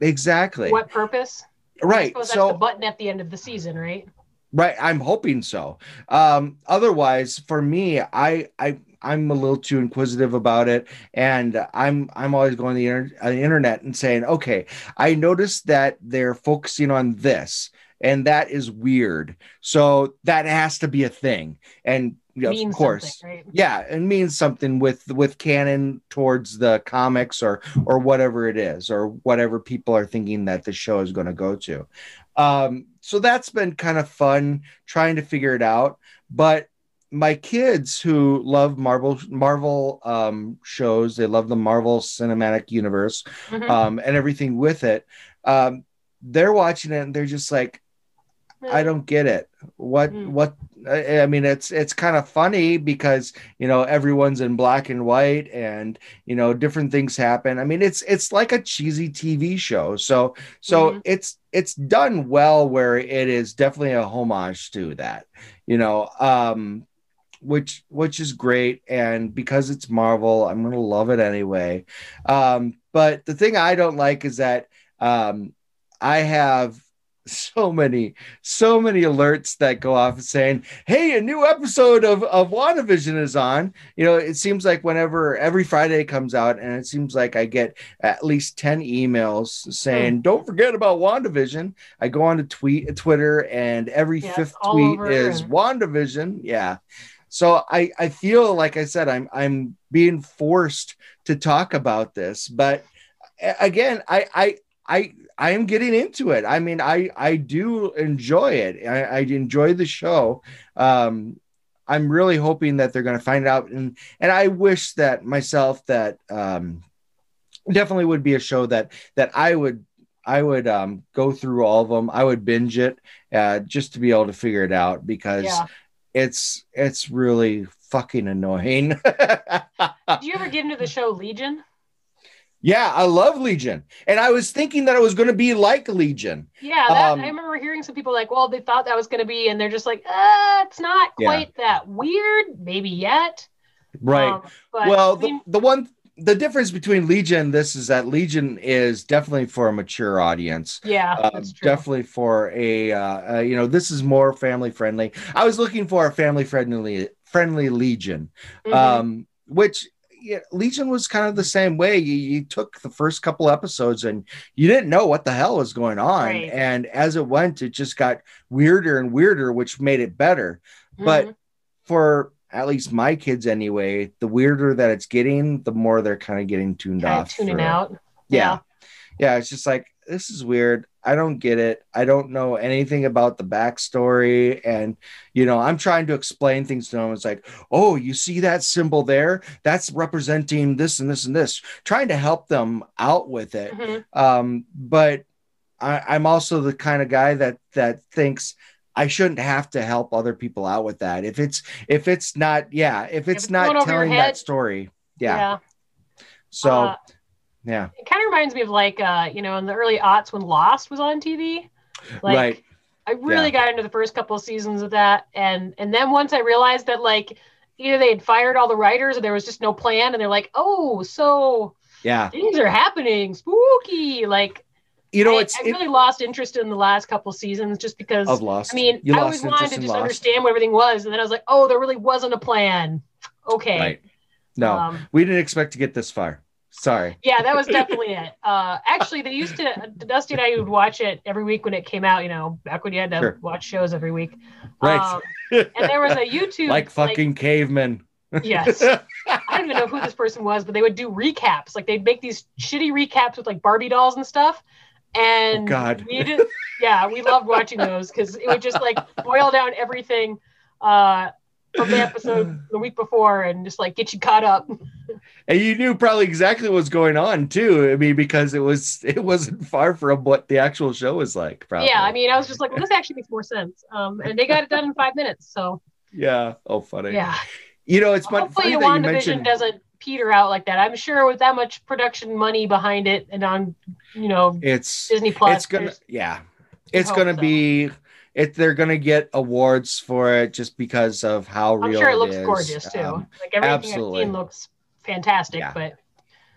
exactly what purpose. Right. So the button at the end of the season, right? Right, I'm hoping so. Um, otherwise, for me, I I I'm a little too inquisitive about it, and I'm I'm always going to the, inter- uh, the internet and saying, okay, I noticed that they're focusing on this, and that is weird. So that has to be a thing, and yeah, of course, right? yeah it means something with with canon towards the comics or or whatever it is or whatever people are thinking that the show is going to go to um so that's been kind of fun trying to figure it out but my kids who love marvel marvel um shows they love the marvel cinematic universe Mhm. um and everything with it um they're watching it and they're just like I don't get it. What Mm. what I mean it's it's kind of funny because you know everyone's in black and white and you know different things happen. I mean it's it's like a cheesy TV show. So so Mhm. it's it's done well where it is definitely a homage to that. You know, um which which is great and because it's Marvel, I'm going to love it anyway. Um but the thing I don't like is that um I have so many, so many alerts that go off saying, Hey, a new episode of, of WandaVision is on. You know, it seems like whenever every Friday comes out, and it seems like I get at least 10 emails saying, Don't forget about WandaVision. I go on to tweet Twitter, and every Yeah, fifth tweet is WandaVision. Yeah. So I, I feel like I said I'm I'm being forced to talk about this, but again, I I I I am getting into it. I mean, I I do enjoy it. I, I enjoy the show. Um, I'm really hoping that they're going to find out, and and I wish that myself that um, definitely would be a show that that I would I would um, go through all of them. I would binge it uh, just to be able to figure it out because Yeah. It's it's really fucking annoying. Did you ever get into the show Legion? yeah, I love Legion, and I was thinking that it was going to be like Legion. Yeah, that, Um, I remember hearing some people like, well, they thought that was going to be, and they're just like, uh, it's not Yeah. quite that weird, maybe yet. Right. Um, but well, I mean, the, the one the difference between Legion and this is that Legion is definitely for a mature audience. yeah, Uh, that's true. definitely for a uh, uh, you know this is more family friendly. I was looking for a family friendly friendly Legion, Mhm. um, which yeah, Legion was kind of the same way. You, you took the first couple episodes and you didn't know what the hell was going on, Right. and as it went, it just got weirder and weirder, which made it better. but- Mhm. For at least my kids, anyway, the weirder that it's getting, the more they're kind of getting tuned Kinda off. tuning for- out. yeah. yeah it's just like this is weird i don't get it i don't know anything about the backstory and you know i'm trying to explain things to them it's like oh you see that symbol there that's representing this and this and this trying to help them out with it Mhm. um but I, i'm also the kind of guy that that thinks I shouldn't have to help other people out with that. If it's if it's not, yeah, if it's it's not going over your telling that story, yeah. yeah. So Uh, yeah, it kind of reminds me of like, uh, you know, in the early aughts when Lost was on TV. Like, right. I really got into the first couple of seasons of that, and and then once I realized that like either they had fired all the writers or there was just no plan, and they're like, oh, so Yeah. things are happening, spooky. Like, You know, I, it's I it, really lost interest in the last couple seasons just because. of Lost. I mean, You I always wanted to just Lost. understand what everything was, and then I was like, oh, there really wasn't a plan. okay. Right. No, Um, we didn't expect to get this far. Sorry. Yeah, that was definitely it. Uh, actually, they used to Dusty and I would watch it every week when it came out. You know, back when you had to Sure. watch shows every week. Right. Um, and there was a YouTube like fucking cavemen. yes. I don't even know who this person was, but they would do recaps. Like they'd make these shitty recaps with like Barbie dolls and stuff. And Oh, God. we did, yeah, we loved watching those because it would just like boil down everything uh, from the episode the week before and just like get you caught up. and you knew probably exactly what was going on too. I mean, because it was it wasn't far from what the actual show was like. Probably. Yeah, I mean, I was just like, well, this actually makes more sense. Um, and they got it done in five minutes. So Yeah. Oh, funny. yeah, You know, it's fun, hopefully funny that you WandaVision mentioned. doesn't peter out like that. I'm sure with that much production money behind it and on, you know, It's Disney Plus. it's gonna yeah, it's gonna so. be. It they're gonna get awards for it just because of how I'm real sure it looks is. gorgeous too. Um, like everything absolutely. I've seen looks fantastic, Yeah. but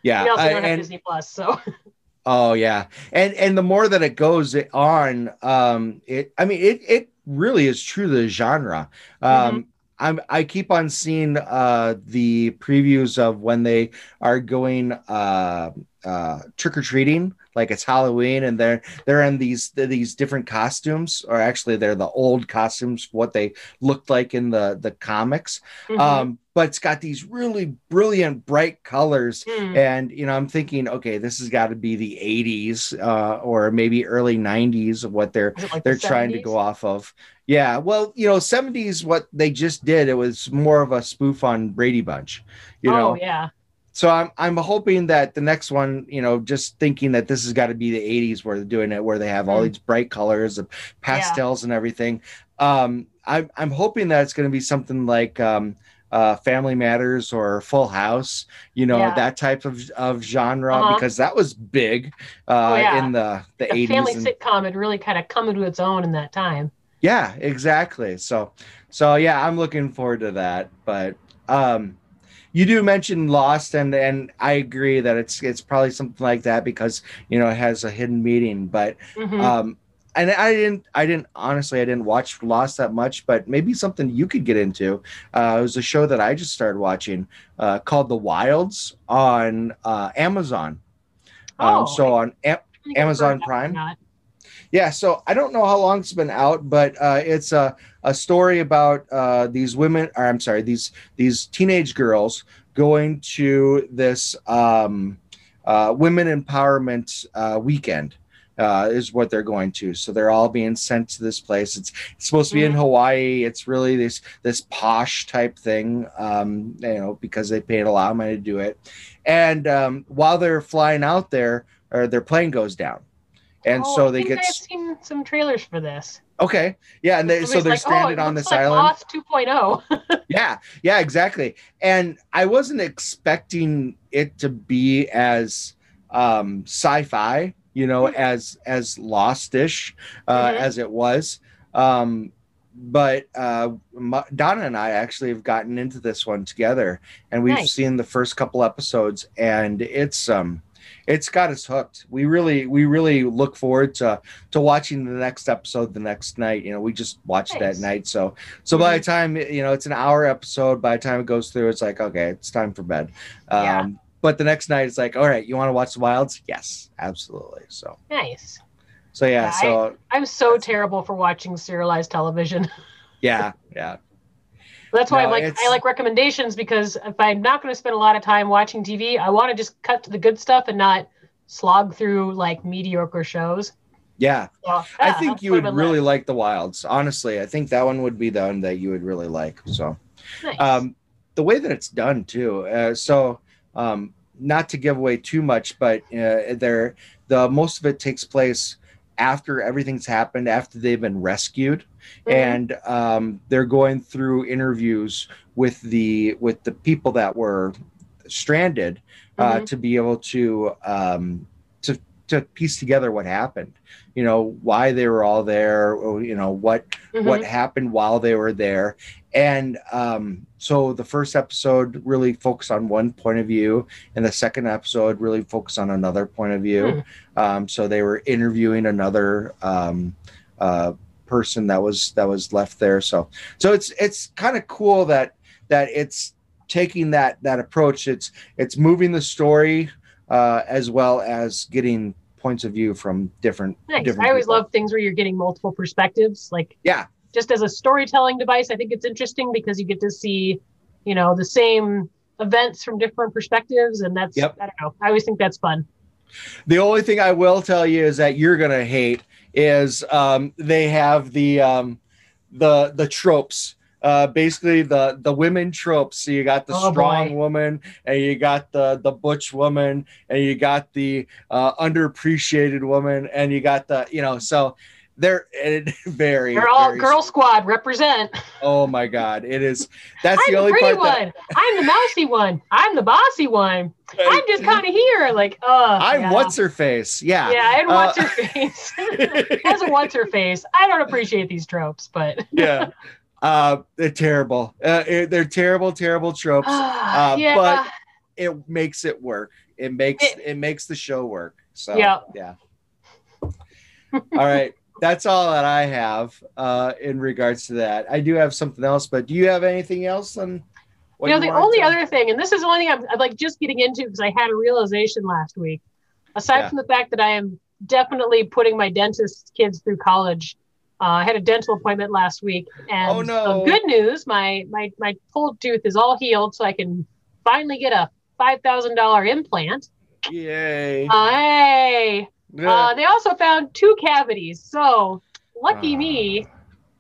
yeah, we also I- don't have and- Disney Plus, so Oh yeah, and and the more that it goes on, um, it I mean it it really is true to the genre. Um, Mm-hmm. I'm I keep on seeing uh the previews of when they are going uh uh trick or treating, like it's Halloween, and they're they're in these these different costumes, or actually they're the old costumes, what they looked like in the the comics. mhm. Um, but it's got these really brilliant, bright colors Hmm. and you know i'm thinking okay this has got to be the 80s uh, or maybe early 90s of what they're like they're trying to go off of yeah well you know 70s what they just did it was more of a spoof on brady bunch you know oh yeah, so i'm i'm hoping that the next one you know just thinking that this has got to be the 80s where they're doing it where they have all Hmm. these bright colors of pastels and everything um i'm i'm hoping that it's going to be something like um uh, Family Matters or Full House, you know Yeah. that type of of genre Uh-huh. because that was big uh, Oh, yeah. in the the the eighties. family sitcom had really kind of come into its own in that time. Yeah, exactly. So, so yeah, I'm looking forward to that. But um, you do mention Lost, and and I agree that it's it's probably something like that because you know it has a hidden meaning. But Mhm. um, and I didn't I didn't honestly I didn't watch Lost that much, but maybe something you could get into. Uh, it was a show that I just started watching uh, called The Wilds on uh, Amazon. Um, Oh, so on Am- I think I've heard Amazon Prime? Yeah, so I don't know how long it's been out, but uh, it's a, a story about uh, these women, or I'm sorry, these these teenage girls going to this um, uh, women empowerment uh, weekend. Uh, is what they're going to. So they're all being sent to this place. It's, it's supposed to be in Mhm. Hawaii. It's really this this posh type thing, um, you know, because they paid a lot of money to do it. And um, while they're flying out there, or their plane goes down, and Oh, so they get I've seen some trailers for this. Okay. Yeah, and they, so they're like, "Oh, stranded it on this like island. Lost 2.0. Yeah, yeah, exactly. And I wasn't expecting it to be as um sci-fi, you know, Mhm. as as lostish uh, Mhm. as it was. Um but uh Donna and I actually have gotten into this one together and we've Nice. seen the first couple episodes and it's um it's got us hooked. We really we really look forward to to watching the next episode the next night. You know, we just watched Nice. that night. So so by the time you know it's an hour episode, by the time it goes through, it's like okay, it's time for bed. Um, Yeah. But the next night, it's like, all right, you want to watch the Wilds? Yes, absolutely. So nice. so yeah, Yeah, so I'm so terrible for watching serialized television. yeah, yeah, That's why No, I like it's- I like recommendations because if I'm not going to spend a lot of time watching TV, I want to just cut to the good stuff and not slog through like mediocre shows. yeah. So, I yeah, think you would really like. like the Wilds. Honestly, I think that one would be the one that you would really like. So. Nice. um, the way that it's done too. Uh, so, um, not to give away too much, but uh, there, the most of it takes place after everything's happened, after they've been rescued, Mhm. and um, they're going through interviews with the with the people that were stranded uh, Mhm. to be able to um, to to piece together what happened. You know why they were all there. Or, you know what Mhm. what happened while they were there. And um, so the first episode really focused on one point of view, and the second episode really focused on another point of view. Um, so they were interviewing another um, uh, person that was that was left there. So so it's it's kind of cool that that it's taking that that approach. It's it's moving the story uh, as well as getting points of view from different. Nice. different I always people. love things where you're getting multiple perspectives. Like Yeah. Just as a storytelling device, I think it's interesting because you get to see, you know, the same events from different perspectives, and that's Yep. I don't know. I always think that's fun. The only thing I will tell you is that you're gonna hate is um, they have the um, the the tropes. Uh, basically the the women tropes. So you got the Oh, strong boy. woman, and you got the the butch woman, and you got the uh, underappreciated woman, and you got the you know. So they're it, very. They're all very- girl squad represent. Oh my god, it is. That's the the only pretty part that one. I'm the mousy one. I'm the bossy one. I'm just kind of here. Like, uh I'm yeah. what's her face. Yeah. Yeah, and Uh, what's her face? As a what's her face. I don't appreciate these tropes, but yeah. Uh, they're terrible. Uh, they're terrible, terrible tropes. Uh, yeah. but it makes it work. It makes It- it, makes the show work. So Yeah. yeah. all right. That's all that I have uh, in regards to that. I do have something else, but do you have anything else? What you know, the only to- other thing, and this is the only thing I'm, I'm like just getting into because I had a realization last week. Aside Yeah. from the fact that I am definitely putting my dentist kids through college, uh, I had a dental appointment last week, and Oh, no. good news, my my my pulled tooth is all healed, so I can finally get a five thousand dollar implant. Yay! Hey, uh, they also found two cavities, so lucky Ah. me.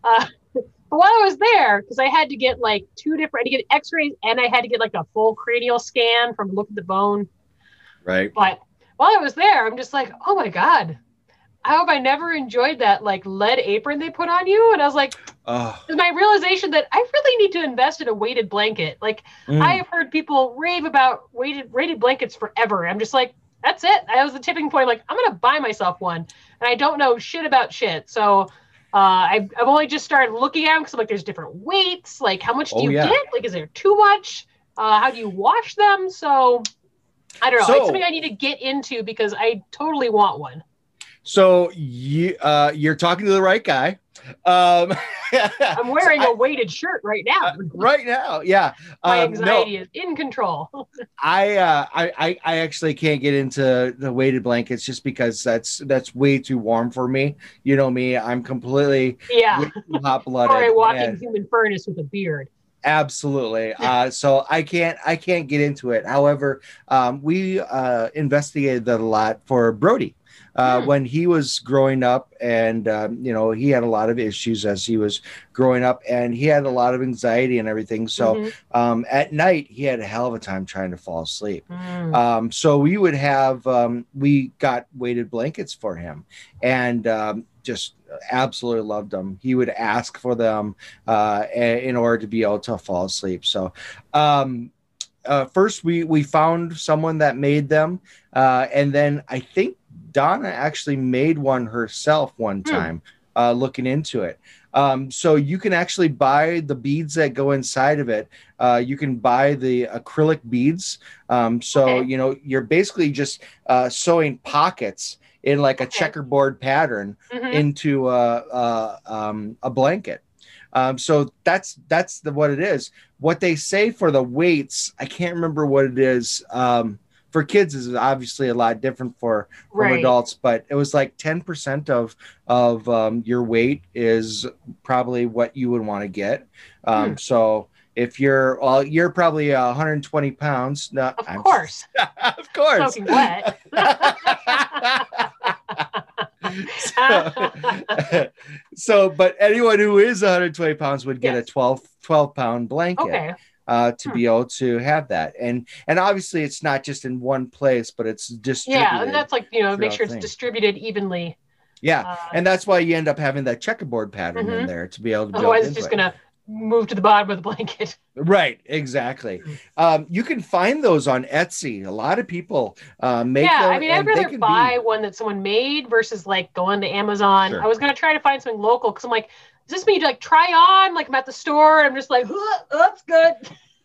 Uh, but while I was there, because I had to get like two different, I had to get X-rays and I had to get like a full cranial scan from look at the bone. right. But while I was there, I'm just like, oh my god, I hope I never enjoyed that like lead apron they put on you? And I was like, Oh, my realization that I really need to invest in a weighted blanket. Like mm. I have heard people rave about weighted weighted blankets forever. I'm just like, that's it. That was the tipping point. Like, I'm gonna buy myself one, and I don't know shit about shit. So, uh, I've I've only just started looking at them because I'm like, there's different weights. Like, how much do Oh, you yeah. get? Like, is there too much? Uh, how do you wash them? So, I don't know. So- it's something I need to get into because I totally want one. so you uh, you're talking to the right guy. Um, I'm wearing a weighted shirt right now. right now. Yeah. My Um, no, anxiety is in control. I, uh, I I I actually can't get into the weighted blankets just because that's that's way too warm for me. You know me, I'm completely yeah. hot blooded. Or a walking human furnace with a beard. Absolutely. Uh, so I can't I can't get into it. However, um, we uh, investigated that a lot for Brody. Uh, Hmm. When he was growing up, and um, you know, he had a lot of issues as he was growing up, and he had a lot of anxiety and everything. So Mhm. um, at night, he had a hell of a time trying to fall asleep. Mm. Um, so we would have um, we got weighted blankets for him, and um, just absolutely loved them. He would ask for them uh, in order to be able to fall asleep. So um, uh, first we we found someone that made them, uh, and then I think Donna actually made one herself one Hmm. time. Uh, looking into it. Um, so you can actually buy the beads that go inside of it. Uh, you can buy the acrylic beads. Um, so Okay. you know you're basically just uh, sewing pockets in like a Okay. checkerboard pattern Mhm. into uh, uh, um, a blanket. Um, so that's that's the what it is. What they say for the weights, I can't remember what it is. Um, for kids is obviously a lot different for from Right. adults, but it was like ten percent of of um, your weight is probably what you would want to get. Um, Hmm. So if you're well, you're probably uh, 120 pounds. No, Of I'm- course. of course. Soaking wet. so, so, but anyone who is 120 pounds would get Yes. a 12 12 pound blanket okay. Uh, to Hmm. be able to have that and and obviously it's not just in one place but it's distributed Yeah, and that's like you know, make sure it's distributed evenly. yeah Uh, and that's why you end up having that checkerboard pattern in Mhm. there to be able to otherwise, it's just gonna move to the bottom of the blanket. right exactly Mhm. um, you can find those on etsy a lot of people uh, make yeah, them I mean, I'd rather buy be- one that someone made versus like going to Amazon. Sure. I was gonna try to find something local because I'm like, does this mean you like try on? Like I'm at the store and I'm just like, "Huh, that's good.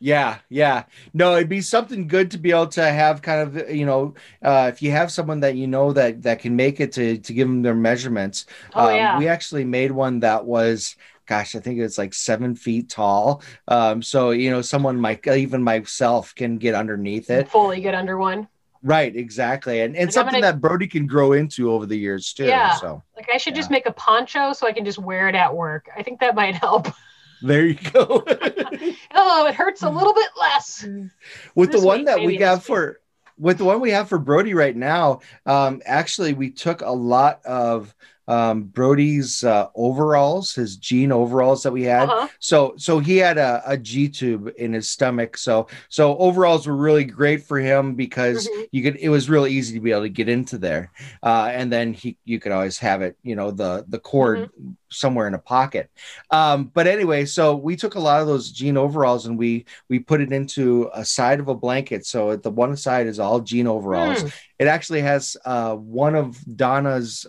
Yeah, yeah. No, it'd be something good to be able to have kind of, you know, uh, if you have someone that you know that that can make it to to give them their measurements. Oh Um, yeah. We actually made one that was gosh, I think it's like seven feet tall. Um, so you know, someone like even myself can get underneath it. Fully get under one. Right, exactly, and and Like, something gonna- that Brody can grow into over the years too. Yeah. So Like I should just make a poncho so I can just wear it at work. I think that might help. there you go. Oh, it hurts a little bit less. with the one week, that we have for with the one we have for Brody right now, um, actually we took a lot of um, Brody's uh, overalls, his jean overalls that we had. Uh-huh. So so he had a, a G tube in his stomach. So so overalls were really great for him because Mhm. you could it was real easy to be able to get into there. Uh, and then he you could always have it, you know, the the cord Mm-hmm. somewhere in a pocket. Um, but anyway, so we took a lot of those jean overalls and we we put it into a side of a blanket. So at the one side is all jean overalls. Hmm. It actually has uh, one of Donna's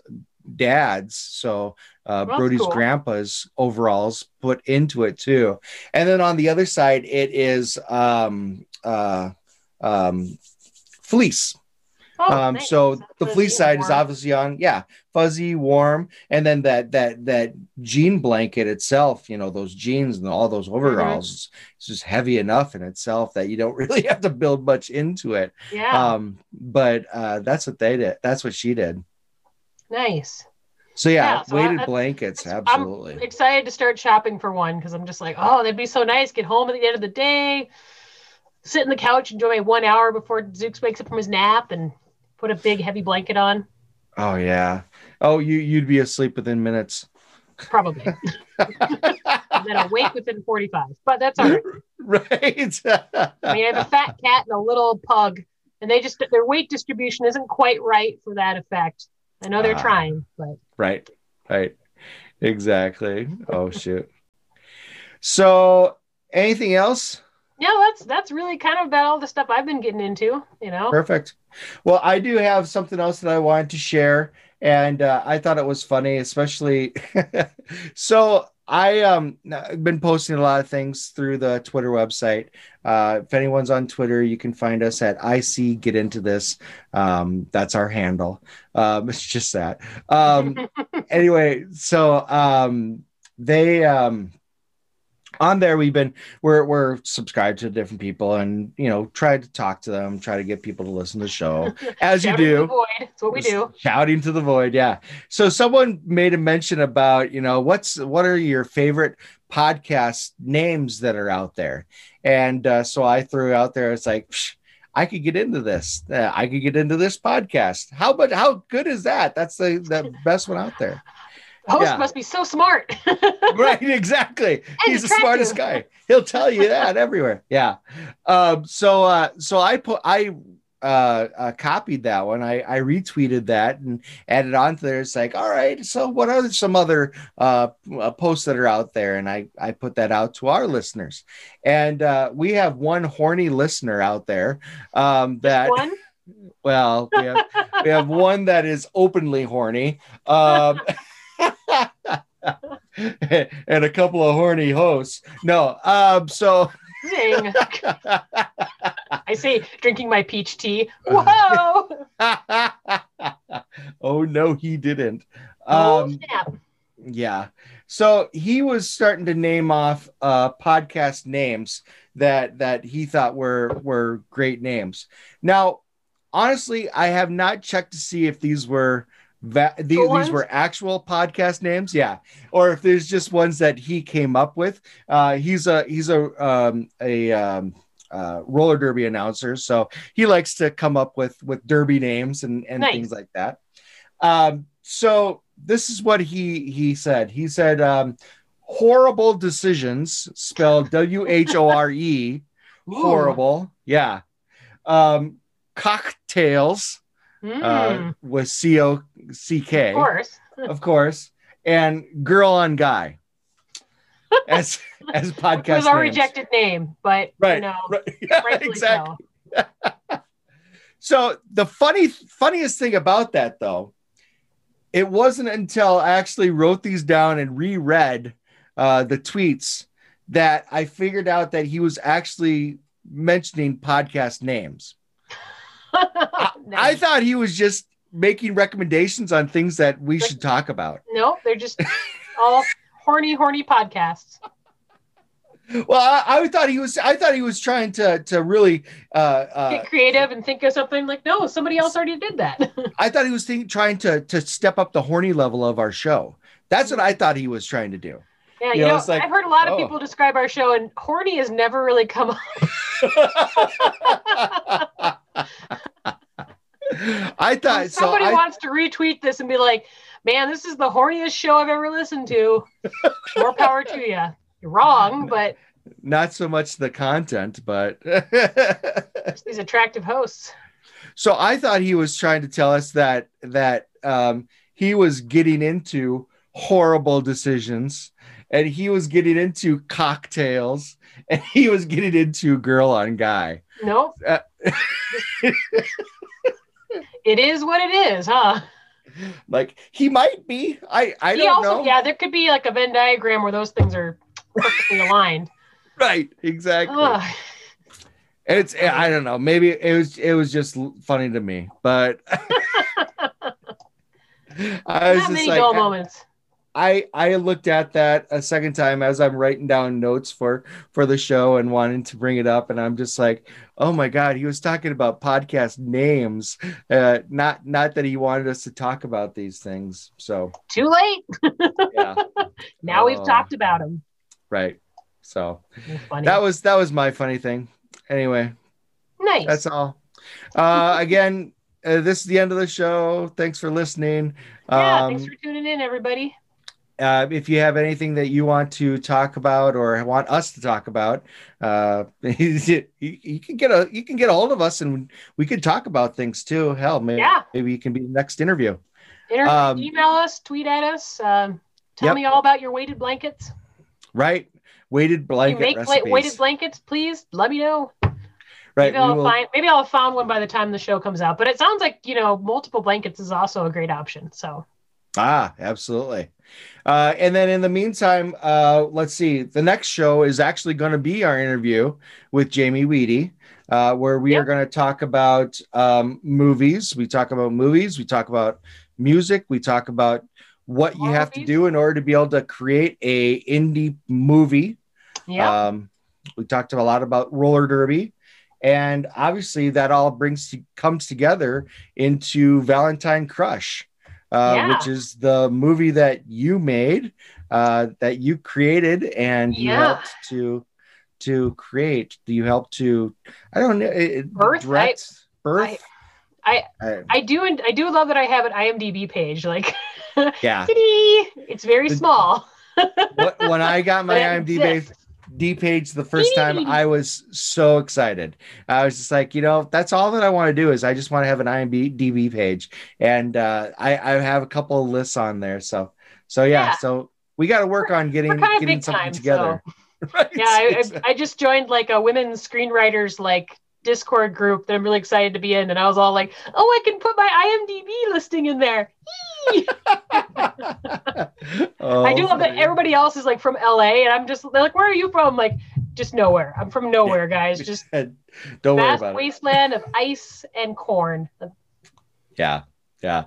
dad's, so uh, That's Brody's cool. grandpa's overalls put into it too. And then on the other side, it is um, uh, um, fleece. Oh, um, nice. so That's the fleece side is obviously on, yeah, fuzzy, warm, and then that that that jean blanket itself, you know, those jeans and all those Mm-hmm. overalls, it's, it's just heavy enough in itself that you don't really have to build much into it. Yeah, Um, but uh, that's what they did. That's what she did. Nice. So yeah, Yeah, so I- weighted that's- blankets, I'm absolutely. Excited to start shopping for one because I'm just like, oh, that'd be so nice. Get home at the end of the day, sit on the couch, enjoy my one hour before Zooks wakes up from his nap, and put a big heavy blanket on. oh yeah. Oh, you you'd be asleep within minutes. Probably. and then awake within 45. But that's all right. right. I mean, I have a fat cat and a little pug, and they just their weight distribution isn't quite right for that effect. I know they're Ah. trying, but right. Right. Exactly. Oh shoot. So anything else? yeah, that's that's really kind of about all the stuff I've been getting into. You know, Perfect. Well, I do have something else that I wanted to share, and uh, I thought it was funny, especially. so I um I've been posting a lot of things through the Twitter website. Uh, if anyone's on Twitter, you can find us at IC Get Into This. Um, that's our handle. Um, it's just that. Um, anyway, so um, they um, on there we've been we're we're subscribed to different people and you know try to talk to them, try to get people to listen to the show as you do. void. That's what we do. shouting to the void yeah. So someone made a mention about you know what's what are your favorite podcast names that are out there? And uh, so i threw out there it's like "Psh, i could get into this Uh, i could get into this podcast. How about how good is that? That's the, the best one out there Host Yeah. must be so smart. right exactly. He's the smartest guy. He'll tell you that everywhere. Yeah. Um so uh so i put i uh, uh copied that one. I i retweeted that and added on to there. It's like all right so what are some other uh, uh posts that are out there? And i i put that out to our listeners. And uh we have one horny listener out there um that One. well we have we have one that is openly horny. Um and a couple of horny hosts no um so Zing. I say drinking my peach tea. Whoa! oh no he didn't oh, um snap. yeah so he was starting to name off uh podcast names that that he thought were were great names now honestly i have not checked to see if these were va- these, Cool these were actual podcast names yeah. Or if there's just ones that he came up with uh he's a he's a um a um uh, roller derby announcer. So he likes to come up with with derby names and and Nice. things like that. Um so this is what he he said. He said um horrible decisions spelled w-h-o-r-e horrible. Yeah. Um cocktails Mm, uh with c-o-c-k of course. of course and girl on guy as as podcast It was our names. rejected name, but right you know, right yeah, exactly so. So the funny funniest thing about that though, it wasn't until I actually wrote these down and reread uh, the tweets that I figured out that he was actually mentioning podcast names. I thought he was just making recommendations on things that we should talk about. no, they're just all horny, horny podcasts. Well, I, I, thought he was. I thought he was trying to to really uh, uh, get creative and think of something like, no, somebody else already did that. I thought he was think, trying to to step up the horny level of our show. That's what I thought he was trying to do. Yeah, you, you know, know like, I've heard a lot of oh. people describe our show, and horny has never really come up. I thought somebody so I, wants to retweet this and be like, "Man, this is the horniest show I've ever listened to." More power to you. You're wrong, but not so much the content, but these attractive hosts. So I thought he was trying to tell us that that um, he was getting into horrible decisions and he was getting into cocktails and he was getting into girl on guy. No. Uh, it is what it is, huh? Like he might be. I I he don't also, know. Yeah, there could be like a Venn diagram where those things are perfectly aligned. Right. Exactly. Ugh. It's I don't know. Maybe it was it was just funny to me, but I was Not many like, dull eh. moments. I I looked at that a second time as I'm writing down notes for for the show and wanting to bring it up, and I'm just like, oh my god, he was talking about podcast names, uh, not not that he wanted us to talk about these things. So too late. yeah. now uh, we've talked about them. Right. So that was that was my funny thing. Anyway, nice. That's all. Uh, again, uh, this is the end of the show. Thanks for listening. Yeah, um, thanks for tuning in, everybody. Uh, if you have anything that you want to talk about or want us to talk about, uh, you, you, can get a you can get a hold of us and we could talk about things too. Hell, maybe yeah. maybe you can be the next interview. interview um, email us, tweet at us. Um, tell yep. me all about your weighted blankets. Right, weighted blanket make recipes. weighted blankets, please. Let me know. Right. Maybe I'll will... find maybe I'll have found one by the time the show comes out. But it sounds like you know multiple blankets is also a great option. So. Ah, absolutely. Uh, and then in the meantime, uh, let's see. The next show is actually going to be our interview with Jamie Weedy, uh, where we yep. are going to talk about um, movies. We talk about movies. We talk about music. We talk about what you have to do in order to be able to create a indie movie. Yeah. Um, we talked a lot about roller derby, and obviously that all brings to, comes together into Valentine Crush uh, yeah. which is the movie that you made, uh, that you created, and you yeah. helped to to create. Do you help to? I don't know. It, birth. Direct, I, birth. I, I, I do and I do love that I have an IMDb page. Like, yeah, it's very small. when I got my IMDb D page the first time, I was so excited. I was just like, you know, that's all that I want to do is I just want to have an IMDb page, and uh, I, I have a couple of lists on there. So, so yeah, yeah. so we got to work on getting getting something time, together. So. right? Yeah, I, I just joined like a women's screenwriters like Discord group that I'm really excited to be in, and I was all like, "Oh, I can put my IMDb listing in there." oh, I do love that everybody else is like from LA, and I'm just they're like, "Where are you from?" like, just nowhere. I'm from nowhere, guys. Just don't worry about wasteland it. of ice and corn. Yeah, yeah.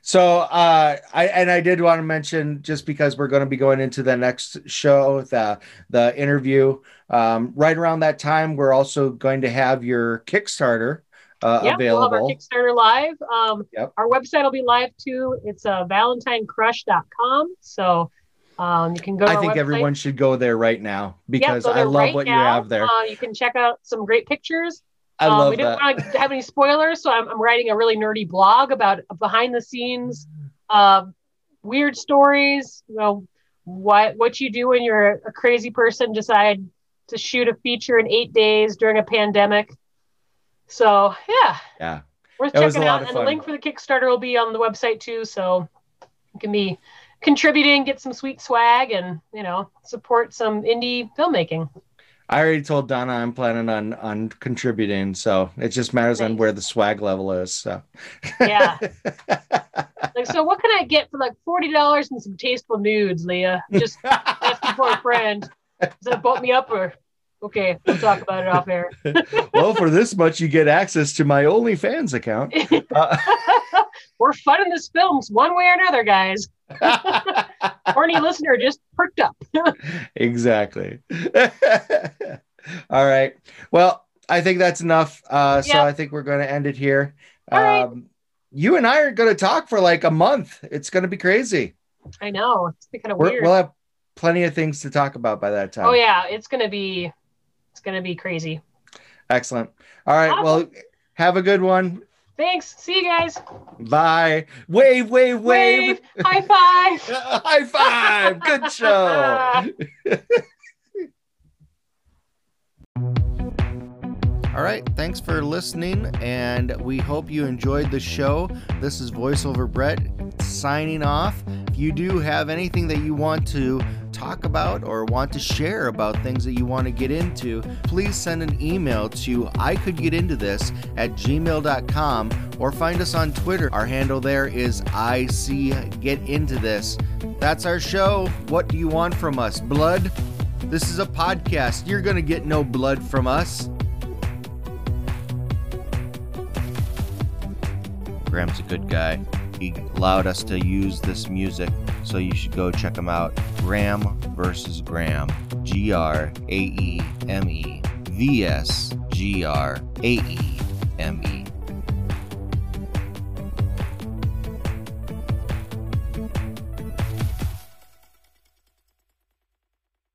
So, uh, I and I did want to mention just because we're going to be going into the next show, the the interview. Um, right around that time, we're also going to have your Kickstarter uh, yep, available. We'll have our Kickstarter live. Um, yep. Our website will be live too. It's uh, valentinecrush.com. So um, you can go. I think website. everyone should go there right now because I love right what now. you have there. Uh, you can check out some great pictures. I um, love we didn't want to have any spoilers, so I'm, I'm, writing a really nerdy blog about behind the scenes, uh, weird stories. You know what what you do when you're a crazy person decide to shoot a feature in eight days during a pandemic. So yeah, yeah, worth checking out. And the link for the Kickstarter will be on the website too, so you can be contributing, get some sweet swag, and you know support some indie filmmaking. I already told Donna I'm planning on on contributing, so it just matters on where the swag level is. So yeah. like, so what can I get for like forty dollars and some tasteful nudes, Leah? Just asking for a friend. Does that bump me up or? Okay, we'll talk about it off air. well, for this much, you get access to my OnlyFans account. Uh, We're funding this films one way or another, guys. Horny listener just perked up. exactly. All right. Well, I think that's enough. Uh, so I think we're going to end it here. All right. Um, you and I are going to talk for like a month. It's going to be crazy. I know. It's be kind of We're, weird. we'll have plenty of things to talk about by that time. oh yeah, it's gonna be it's gonna be crazy. Excellent. All right. Awesome. Well, have a good one. Thanks. See you guys. Bye. Wave, wave, wave. High five. High five. Good show. All right. Thanks for listening, and we hope you enjoyed the show. This is VoiceOver Brett signing off. You do have anything that you want to talk about or want to share about things that you want to get into, please send an email to I could get into this at gmail.com or find us on Twitter. Our handle there is I see get into this. That's our show. What do you want from us? Blood? This is a podcast. You're going to get no blood from us. Graham's a good guy. He allowed us to use this music, so you should go check him out. Graeme versus Graeme. G R A E M E V S G R A E M E.